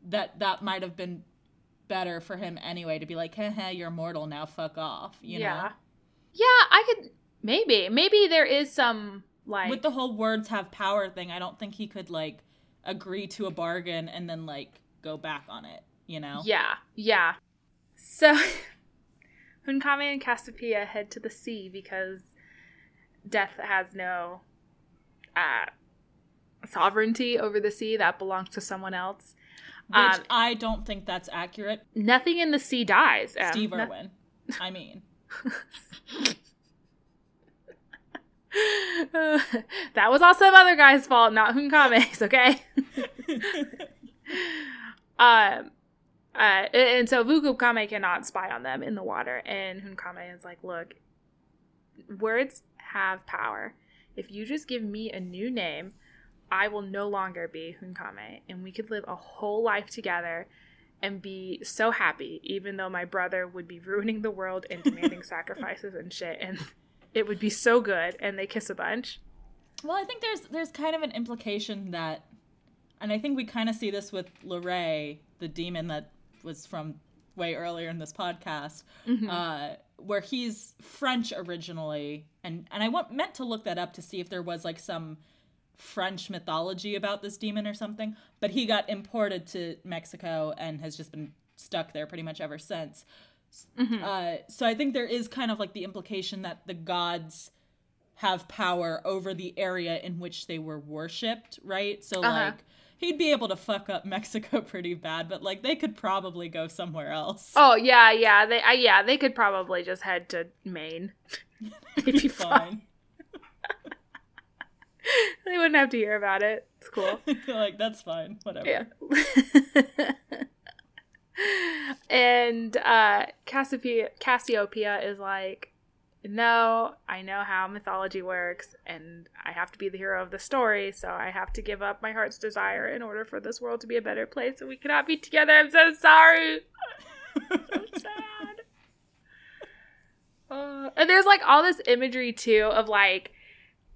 that that might have been better for him anyway to be like, "Heh heh, you're mortal now. Fuck off." You yeah. know. Yeah, I could maybe. Maybe there is some like With the whole words have power thing, I don't think he could like agree to a bargain and then like go back on it. You know. Yeah, yeah. So Hunkame and Casiopea head to the sea because death has no uh sovereignty over the sea that belongs to someone else. Which Um, I don't think that's accurate. Nothing in the sea dies. Em. Steve No- Irwin. I mean, that was all some other guy's fault, not Hunkame's, okay? um, uh, and so Vucub-Kamé cannot spy on them in the water. And Hunkame is like, look, words have power. If you just give me a new name, I will no longer be Hunkame. And we could live a whole life together and be so happy, even though my brother would be ruining the world and demanding sacrifices and shit. And it would be so good. And they kiss a bunch. well, I think there's there's kind of an implication that, and I think we kind of see this with Loray, the demon that was from way earlier in this podcast, Mm-hmm. uh, where he's French originally, and and I want, meant to look that up to see if there was like some French mythology about this demon or something, but he got imported to Mexico and has just been stuck there pretty much ever since. Mm-hmm. Uh, so I think there is kind of like the implication that the gods have power over the area in which they were worshipped, right? So Uh-huh. like he'd be able to fuck up Mexico pretty bad, but like they could probably go somewhere else. Oh yeah, yeah, they, uh, yeah, they could probably just head to Maine. It'd be fine. They wouldn't have to hear about it. It's cool. like that's fine, whatever. Yeah. and uh, Casiopea, Casiopea is like, no, I know how mythology works, and I have to be the hero of the story, so I have to give up my heart's desire in order for this world to be a better place, and we cannot be together. I'm so sorry. so sad. Uh, and there's like all this imagery too of like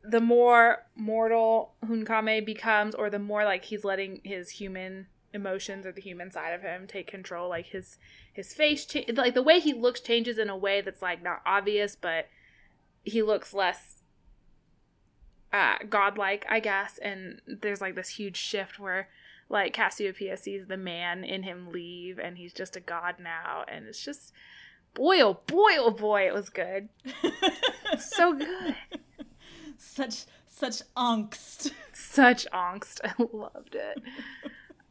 the more mortal Hunkame becomes, or the more like he's letting his human emotions or the human side of him take control, like his his face, cha- like the way he looks changes in a way that's like not obvious, but he looks less uh godlike, I guess. And there's like this huge shift where like Casiopea sees the man in him leave, and he's just a god now, and it's just boy, oh boy, oh boy, it was good, so good. Such such angst. such angst. I loved it.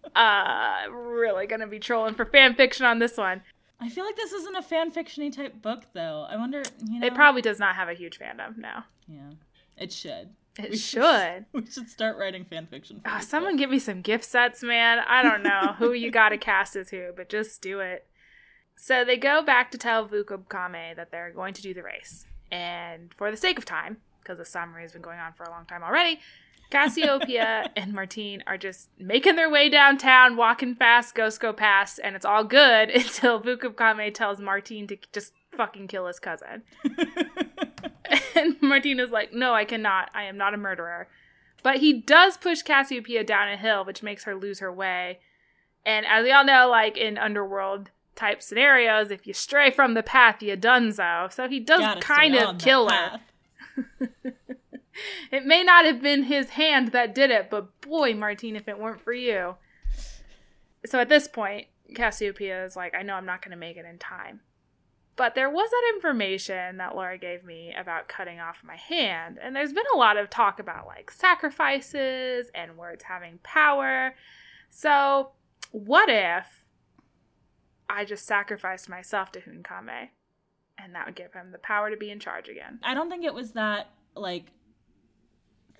Uh, I'm really gonna be trolling for fan fiction on this one. I feel like this isn't a fan fictiony type book though. I wonder, you know. It probably does not have a huge fandom now. Yeah. It should. It We should. We should start writing fan fiction. For Ah, someone give me some gift sets, man. I don't know who you got to cast as who, but just do it. So they go back to tell Vucub-Kamé that they're going to do the race. And for the sake of time, because the summary has been going on for a long time already, Casiopea and Martine are just making their way downtown, walking fast, ghosts go past, and it's all good until Vucub-Kamé tells Martine to just fucking kill his cousin. And Martine is like, no, I cannot. I am not a murderer. But he does push Casiopea down a hill, which makes her lose her way. And as we all know, like in underworld type scenarios, if you stray from the path, you done so. So he does Gotta kind of kill her. path. It may not have been his hand that did it, but boy, Martine, if it weren't for you. So at this point, Casiopea is like, I know I'm not going to make it in time. But there was that information that Loray gave me about cutting off my hand. And there's been a lot of talk about like sacrifices and words having power. So what if I just sacrificed myself to Hunkame? And that would give him the power to be in charge again. I don't think it was that like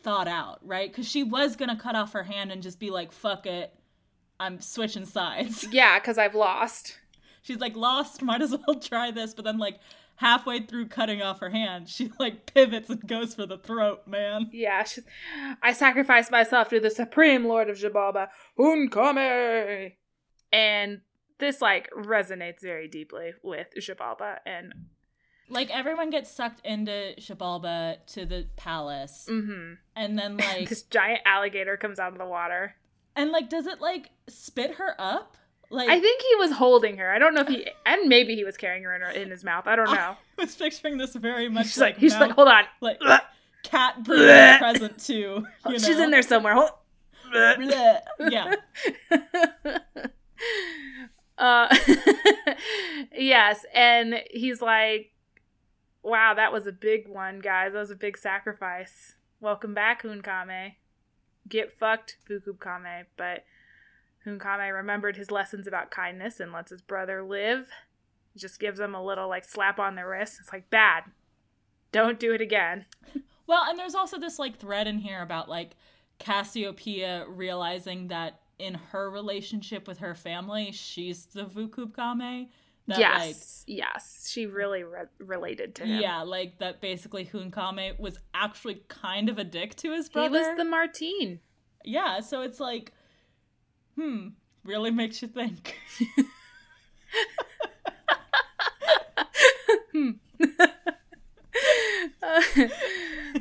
thought out, right? Because she was gonna cut off her hand and just be like, "Fuck it, I'm switching sides." Yeah, because I've lost. She's like, "Lost, might as well try this." But then, like halfway through cutting off her hand, she like pivots and goes for the throat, man. Yeah, she's. I sacrifice myself to the supreme lord of Xibalba, Hunkame. And this like resonates very deeply with Xibalba and like everyone gets sucked into Xibalba to the palace, mm-hmm. and then like this giant alligator comes out of the water. And like, does it like spit her up? Like, I think he was holding her. I don't know if he, and maybe he was carrying her in, her, in his mouth. I don't know. I was picturing this very much He's like, like, he's mouth, like, hold on, like cat present too. You she's in there somewhere. Hold. Yeah. Uh, yes, and he's like, "Wow, that was a big one, guys. That was a big sacrifice. Welcome back, Hunkame. Get fucked, Vucub Kamé." But Hunkame remembered his lessons about kindness and lets his brother live. He just gives him a little like slap on the wrist. It's like bad. Don't do it again. Well, and there's also this like thread in here about like Casiopea realizing that in her relationship with her family, she's the Vucub Kamé. That, yes, like, yes, she really re- related to him. Yeah, like that. Basically, Hunkame was actually kind of a dick to his brother. He was the Martine. Yeah, so it's like, hmm, really makes you think. hmm. uh,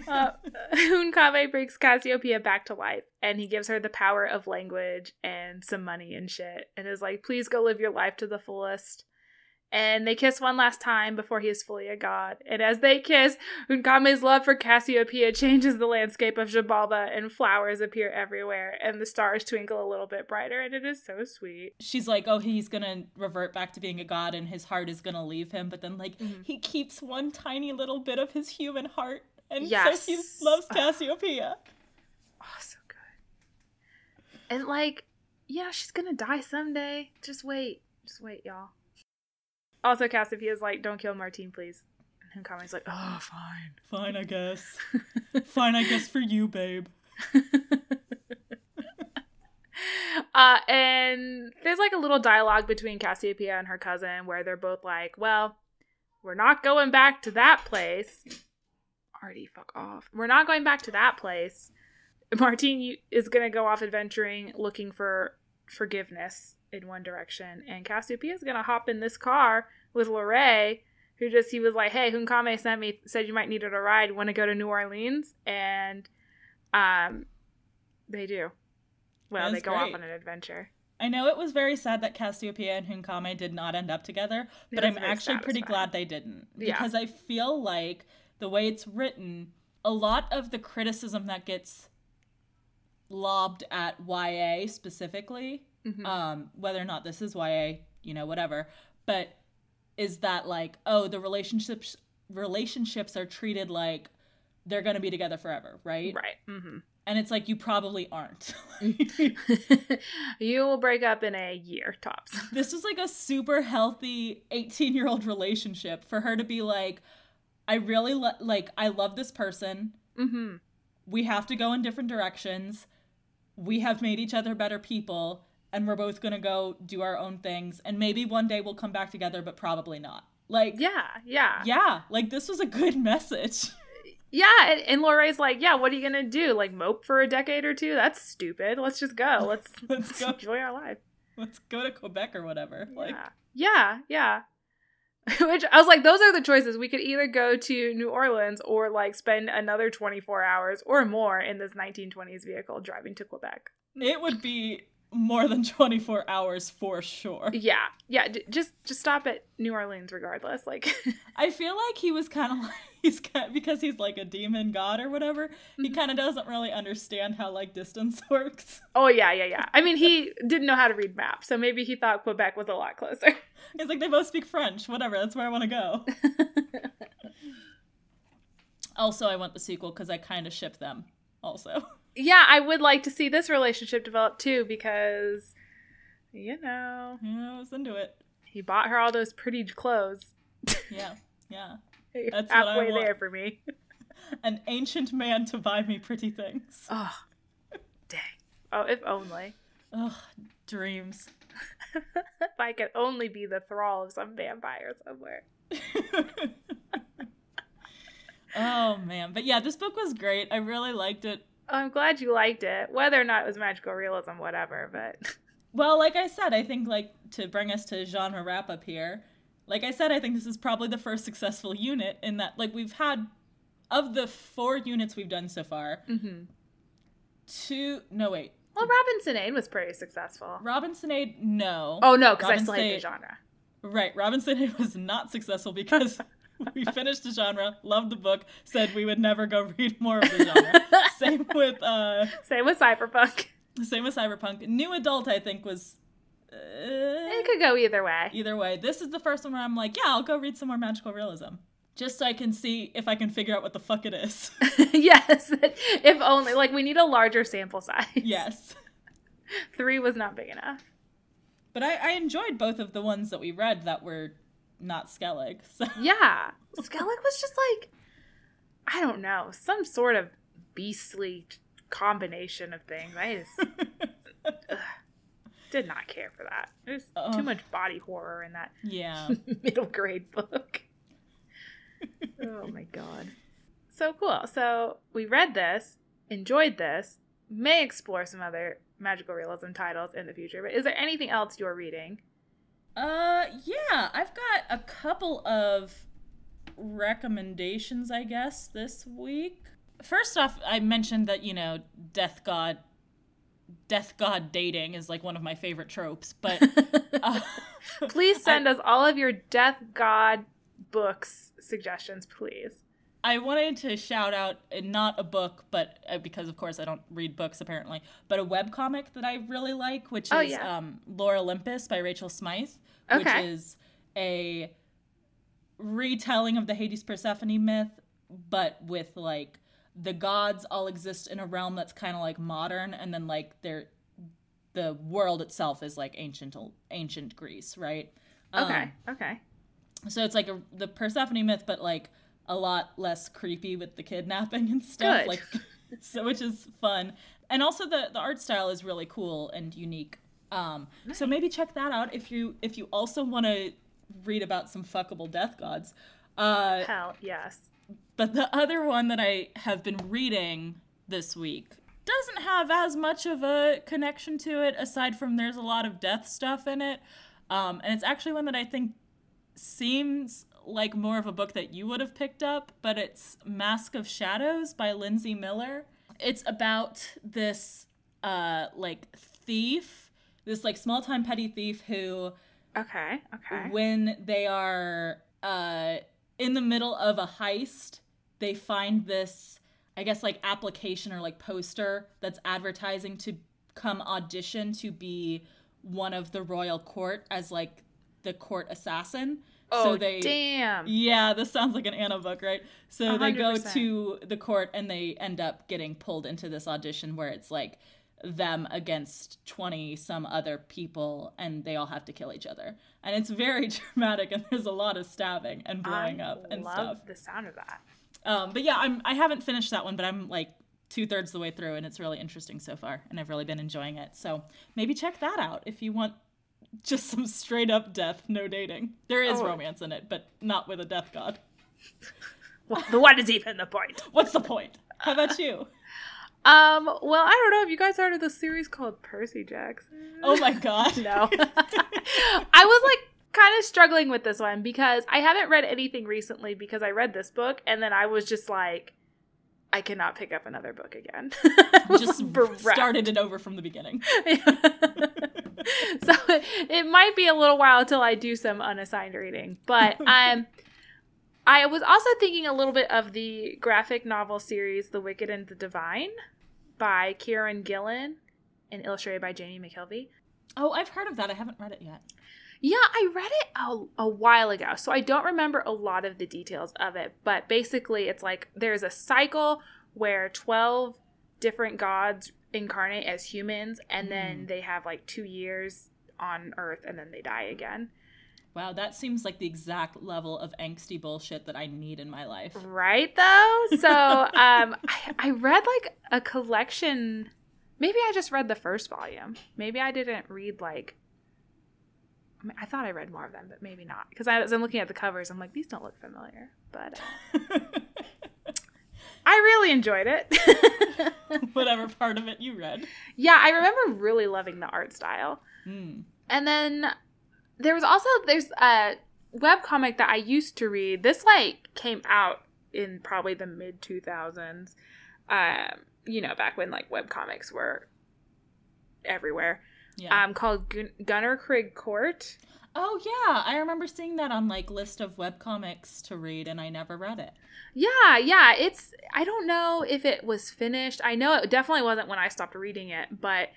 uh, Hunkame brings Casiopea back to life and he gives her the power of language and some money and shit and is like, please go live your life to the fullest. And they kiss one last time before he is fully a god. And as they kiss, Hunkame's love for Casiopea changes the landscape of Xibalba, and flowers appear everywhere, and the stars twinkle a little bit brighter, and it is so sweet. She's like, oh, he's gonna revert back to being a god, and his heart is gonna leave him, but then, like, Mhm. he keeps one tiny little bit of his human heart, and Yes. so he loves Casiopea. Oh, so good. And like, yeah, she's gonna die someday. Just wait. Just wait, y'all. Also, Casiopea's like, don't kill Martine, please. And Hunkame's like, oh, fine. Fine, I guess. Fine, I guess for you, babe. uh, and there's like a little dialogue between Casiopea and her cousin where they're both like, well, we're not going back to that place. Artie, fuck off. We're not going back to that place. Martine is going to go off adventuring looking for forgiveness in one direction. And Casiopea is going to hop in this car with Loray, who just, he was like, hey, Hunkame sent me, said you might need a ride. Want to go to New Orleans? And um, they do. Well, they go off on an adventure. I know it was very sad that Casiopea and Hunkame did not end up together, but I'm actually pretty glad they didn't. Yeah. Because I feel like the way it's written, a lot of the criticism that gets lobbed at YA specifically, Mhm. um, whether or not this is YA, you know, whatever, but is that like, oh, the relationships relationships are treated like they're gonna be together forever, right? Right. hmm And it's like you probably aren't. you will break up in a year tops. this was like a super healthy 18 year old relationship for her to be like i really lo- like i love this person hmm we have to go in different directions we have made each other better people and we're both gonna go do our own things and maybe one day we'll come back together but probably not like Yeah, yeah, yeah like this was a good message yeah. And, and Lorraine's like, yeah, what are you gonna do? Like mope for a decade or two? That's stupid. Let's just go. Let's Let's go. enjoy our life. let's go to quebec or whatever like yeah, yeah, yeah. Which I was like, those are the choices. We could either go to New Orleans or like spend another 24 hours or more in this 1920s vehicle driving to Quebec. it would be more than 24 hours for sure Yeah, yeah. d- just just stop at New Orleans regardless. Like, I feel like he was kind of like he's kind because he's like a demon god or whatever. He Mhm. kind of doesn't really understand how like distance works. oh yeah, yeah, yeah. I mean, he didn't know how to read maps, so maybe he thought Quebec was a lot closer. He's like they both speak French. Whatever, that's where I want to go. Also, I want the sequel because I kind of ship them. Also, yeah, I would like to see this relationship develop too because, you know, yeah, I was into it. he bought her all those pretty clothes. Yeah, yeah. That's what I halfway there for me. an ancient man to buy me pretty things. Oh, dang. Oh, if only. Ugh, dreams. if I could only be the thrall of some vampire somewhere. oh man, but yeah, this book was great. I really liked it. I'm glad you liked it, whether or not it was magical realism, whatever. But well, like I said, I think like to bring us to genre wrap up here. Like I said, I think this is probably the first successful unit in that like we've had of the four units we've done so far. Mm-hmm. Two, no wait. Well, Robinsonade was pretty successful. Robinsonade, no. Oh no, because I still hate the genre. Right, Robinsonade was not successful because we finished the genre, loved the book, said we would never go read more of the genre. same with uh Same with Cyberpunk. Same with Cyberpunk. New Adult, I think, was uh, it could go either way. Either way. This is the first one where I'm like, yeah, I'll go read some more magical realism. Just so I can see if I can figure out what the fuck it is. yes. If only. Like, we need a larger sample size. Yes. Three was not big enough. But I, I enjoyed both of the ones that we read that were not Skellig. So. Yeah. Skellig was just like, I don't know, some sort of beastly combination of things. I just did not care for that. There's too much body horror in that yeah middle grade book. oh my god. So cool. So we read this, enjoyed this, may explore some other magical realism titles in the future, but is there anything else you're reading? Uh yeah, I've got a couple of recommendations, I guess, this week. First off, I mentioned that, you know, Death God death god dating is like one of my favorite tropes but uh, please send I, us all of your death god books suggestions please i wanted to shout out not a book but uh, because of course i don't read books apparently but a web comic that i really like which oh, is yeah. um, lore olympus by rachel smythe okay. which is a retelling of the hades persephone myth but with like the gods all exist in a realm that's kind of like modern and then like they're the world itself is like ancient ancient greece right okay um, okay so it's like a, the persephone myth but like a lot less creepy with the kidnapping and stuff Good. like so which is fun and also the the art style is really cool and unique um nice. so maybe check that out if you if you also want to read about some fuckable death gods uh hell yes but the other one that I have been reading this week doesn't have as much of a connection to it, aside from there's a lot of death stuff in it. Um, and it's actually one that I think seems like more of a book that you would have picked up, but it's Mask of Shadows by Linsey Miller. It's about this uh like thief, this like small time petty thief who Okay, okay. When they are uh in the middle of a heist, they find this, I guess, like application or like poster that's advertising to come audition to be one of the royal court as like the court assassin. Oh, so they, damn. Yeah, this sounds like an Anna book, right? So 100%. they go to the court and they end up getting pulled into this audition where it's like them against 20 some other people and they all have to kill each other and it's very dramatic and there's a lot of stabbing and blowing I up and love stuff the sound of that um, but yeah i'm i haven't finished that one but i'm like two-thirds the way through and it's really interesting so far and i've really been enjoying it so maybe check that out if you want just some straight up death no dating there is oh. romance in it but not with a death god well, what is even the point what's the point how about you um, well, I don't know if you guys heard of the series called Percy Jackson. Oh my god. no. I was like kind of struggling with this one because I haven't read anything recently because I read this book and then I was just like I cannot pick up another book again. just started it over from the beginning. so it, it might be a little while till I do some unassigned reading, but um I was also thinking a little bit of the graphic novel series The Wicked and the Divine by Kieron Gillen and illustrated by Jamie McKelvie. Oh, I've heard of that. I haven't read it yet. Yeah, I read it a, a while ago, so I don't remember a lot of the details of it. But basically, it's like there's a cycle where 12 different gods incarnate as humans, and mm. then they have like two years on Earth, and then they die again. Wow, that seems like the exact level of angsty bullshit that I need in my life. Right though? So um I, I read like a collection maybe I just read the first volume. Maybe I didn't read like I, mean, I thought I read more of them, but maybe not. Because I was I'm looking at the covers, I'm like, these don't look familiar. But uh, I really enjoyed it. Whatever part of it you read. yeah, I remember really loving the art style. Mm. And then there was also there's a web comic that I used to read. This like came out in probably the mid 2000s. Um, you know, back when like web comics were everywhere. Yeah. Um, called Gun- Gunnerkrigg Court. Oh yeah, I remember seeing that on like list of webcomics to read, and I never read it. Yeah, yeah. It's I don't know if it was finished. I know it definitely wasn't when I stopped reading it, but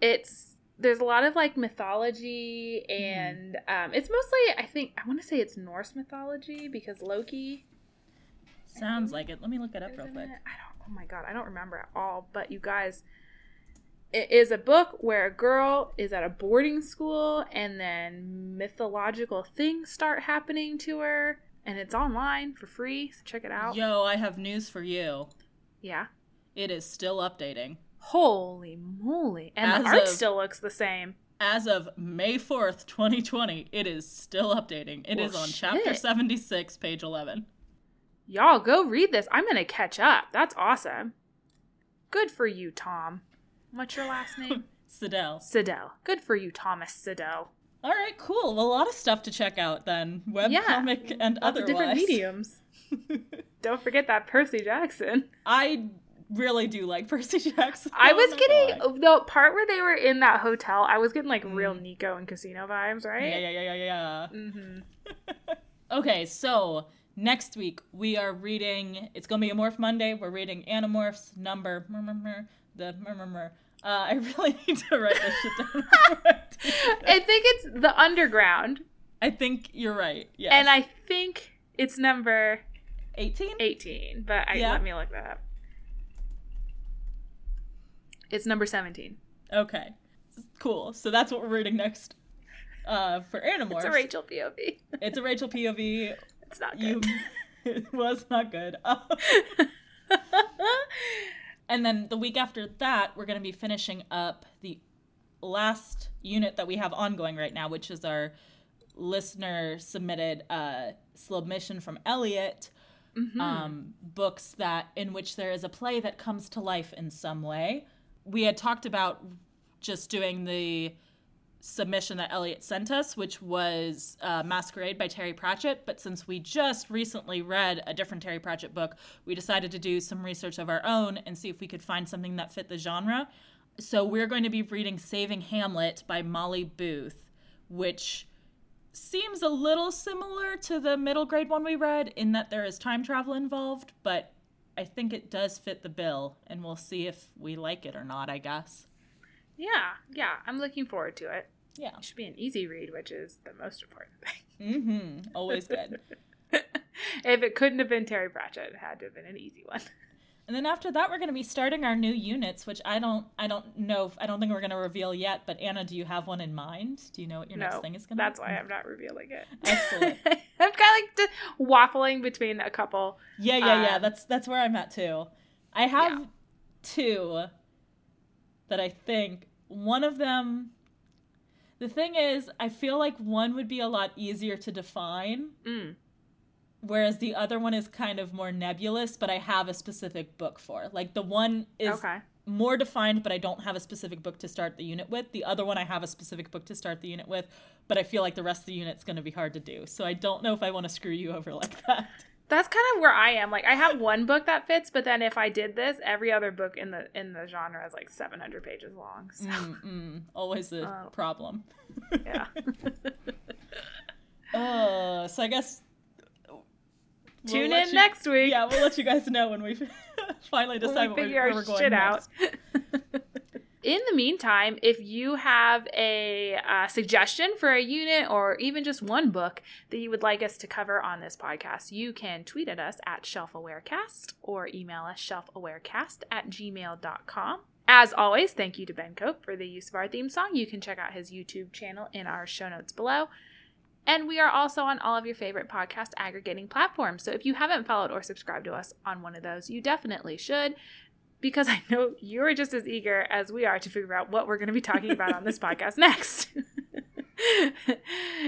it's there's a lot of like mythology and um, it's mostly I think I want to say it's Norse mythology because Loki Sounds like it. Let me look it up real quick. it? I don't. Oh my god, I don't remember at all. But you guys, it is a book where a girl is at a boarding school, and then mythological things start happening to her, and it's online for free. So check it out. Yo, I have news for you. Yeah. It is still updating. Holy moly! And As the art of- still looks the same. As of May 4th, 2020, it is still updating. It is Well, on chapter 76, page 11. Y'all go read this. I'm gonna catch up. That's awesome. Good for you, Tom. What's your last name? Sidell. Siddell. Good for you, Thomas Siddell. All right, cool. Well, a lot of stuff to check out then. Webcomic and Lots otherwise. of different mediums. Don't forget that Percy Jackson. I really do like Percy Jackson. I was gonna getting the part where they were in that hotel. I was getting like real Mm. Nico and Casino vibes, right? Yeah, yeah, yeah, yeah, yeah. Mm-hmm. Okay, so next week we are reading. It's gonna be a Morph Monday. We're reading Animorphs number the mer. Uh, I really need to write this shit down. I. I think it's the Underground, I think you're right. Yes. and I think it's number 18. eighteen. But I, Yeah. let me look that up. It's number seventeen. Okay, cool. So that's what we're reading next. Uh, for Animorphs. It's a Rachel POV. It's a Rachel POV. It's not You. good. it was not good. And then the week after that, we're going to be finishing up the last unit that we have ongoing right now, which is our listener submitted uh, submission from Elliot. Mhm. Um, books that in which there is a play that comes to life in some way. We had talked about just doing the submission that Elliot sent us, which was uh, Masquerade by Terry Pratchett. But since we just recently read a different Terry Pratchett book, we decided to do some research of our own and see if we could find something that fit the genre. So we're going to be reading Saving Hamlet by Molly Booth, which seems a little similar to the middle grade one we read in that there is time travel involved, but I think it does fit the bill, and we'll see if we like it or not, I guess. Yeah, yeah. I'm looking forward to it. Yeah. It should be an easy read, which is the most important thing. Mm-hmm. Always good. if it couldn't have been Terry Pratchett, it had to have been an easy one. And then after that, we're going to be starting our new units, which I don't, I don't know, if, I don't think we're going to reveal yet. But Anna, do you have one in mind? Do you know what your next thing is going to? Be? That's why I'm not revealing it. Excellent. I'm kind of like waffling between a couple. Yeah, yeah, yeah. Um, That's that's where I'm at too. I have Yeah. two that I think one of them. The thing is, I feel like one would be a lot easier to define, Mm. whereas the other one is kind of more nebulous. But I have a specific book for. Like the one is Okay. more defined, but I don't have a specific book to start the unit with. The other one, I have a specific book to start the unit with, but I feel like the rest of the unit's going to be hard to do. So I don't know if I want to screw you over like that. That's kind of where I am. Like I have one book that fits, but then if I did this, every other book in the in the genre is like 700 pages long. So Mm-mm, always a Oh. problem. yeah. Uh, so I guess we'll Tune in you- next week. Yeah, we'll let you guys know when we finally when decide we what we figure where we're going shit next. out. In the meantime, if you have a uh, suggestion for a unit or even just one book that you would like us to cover on this podcast, you can tweet at us at shelfawarecast or email us shelfawarecast at gmail.com. As always, thank you to Ben Cope for the use of our theme song. You can check out his YouTube channel in our show notes below. And we are also on all of your favorite podcast aggregating platforms. So if you haven't followed or subscribed to us on one of those, you definitely should because I know you're just as eager as we are to figure out what we're going to be talking about on this podcast next.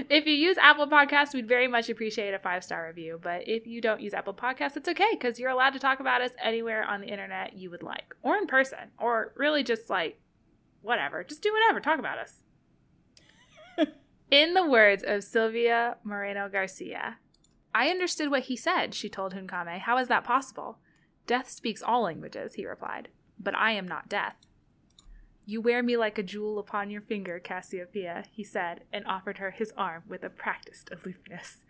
if you use Apple Podcasts, we'd very much appreciate a five star review. But if you don't use Apple Podcasts, it's okay because you're allowed to talk about us anywhere on the internet you would like, or in person, or really just like whatever. Just do whatever. Talk about us. in the words of Silvia Moreno Garcia, I understood what he said, she told Hun-Kamé. How is that possible? Death speaks all languages, he replied. But I am not death. You wear me like a jewel upon your finger, Casiopea, he said, and offered her his arm with a practiced aloofness.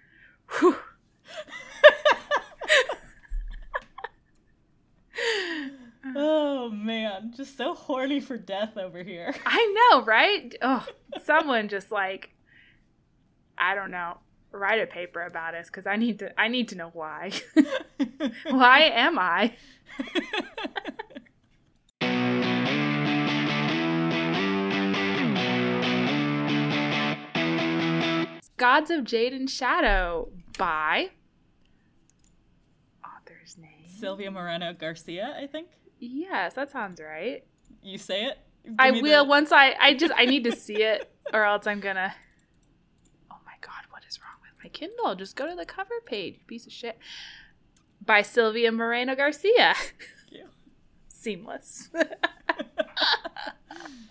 Whew. oh man, just so horny for death over here. I know, right? Oh, someone just like I don't know, write a paper about us because I need to. I need to know why. why am I? Gods of Jade and Shadow by author's name Silvia Moreno Garcia, I think. Yes, that sounds right. You say it. Give I will the- once I I just I need to see it or else I'm gonna Kindle. Just go to the cover page, piece of shit. By Silvia Moreno Garcia. Yeah. Seamless.